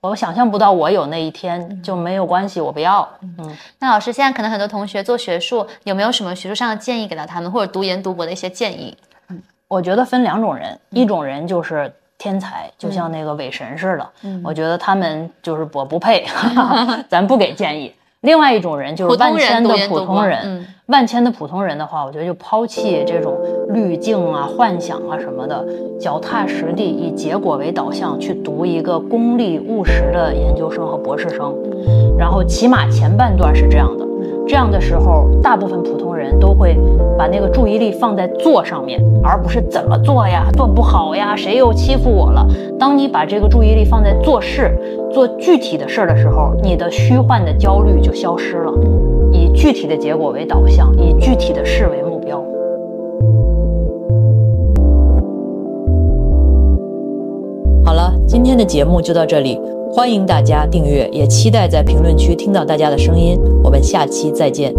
我想象不到我有那一天就没有关系，我不要。嗯，那老师现在可能很多同学做学术，有没有什么学术上的建议给到他们，或者读研读博的一些建议？嗯，我觉得分两种人，一种人就是天才，就像那个伪神似的。嗯，我觉得他们就是我不配，*laughs* *laughs* 咱不给建议。另外一种人就是万千的普通人，万千的普通人的话，我觉得就抛弃这种滤镜啊、幻想啊什么的，脚踏实地，以结果为导向去读一个功利务实的研究生和博士生，然后起码前半段是这样的。这样的时候，大部分普通人都会把那个注意力放在做上面，而不是怎么做呀，做不好呀，谁又欺负我了。当你把这个注意力放在做事、做具体的事儿的时候，你的虚幻的焦虑就消失了，以具体的结果为导向，以具体的事为目标。好了，今天的节目就到这里。欢迎大家订阅，也期待在评论区听到大家的声音。我们下期再见。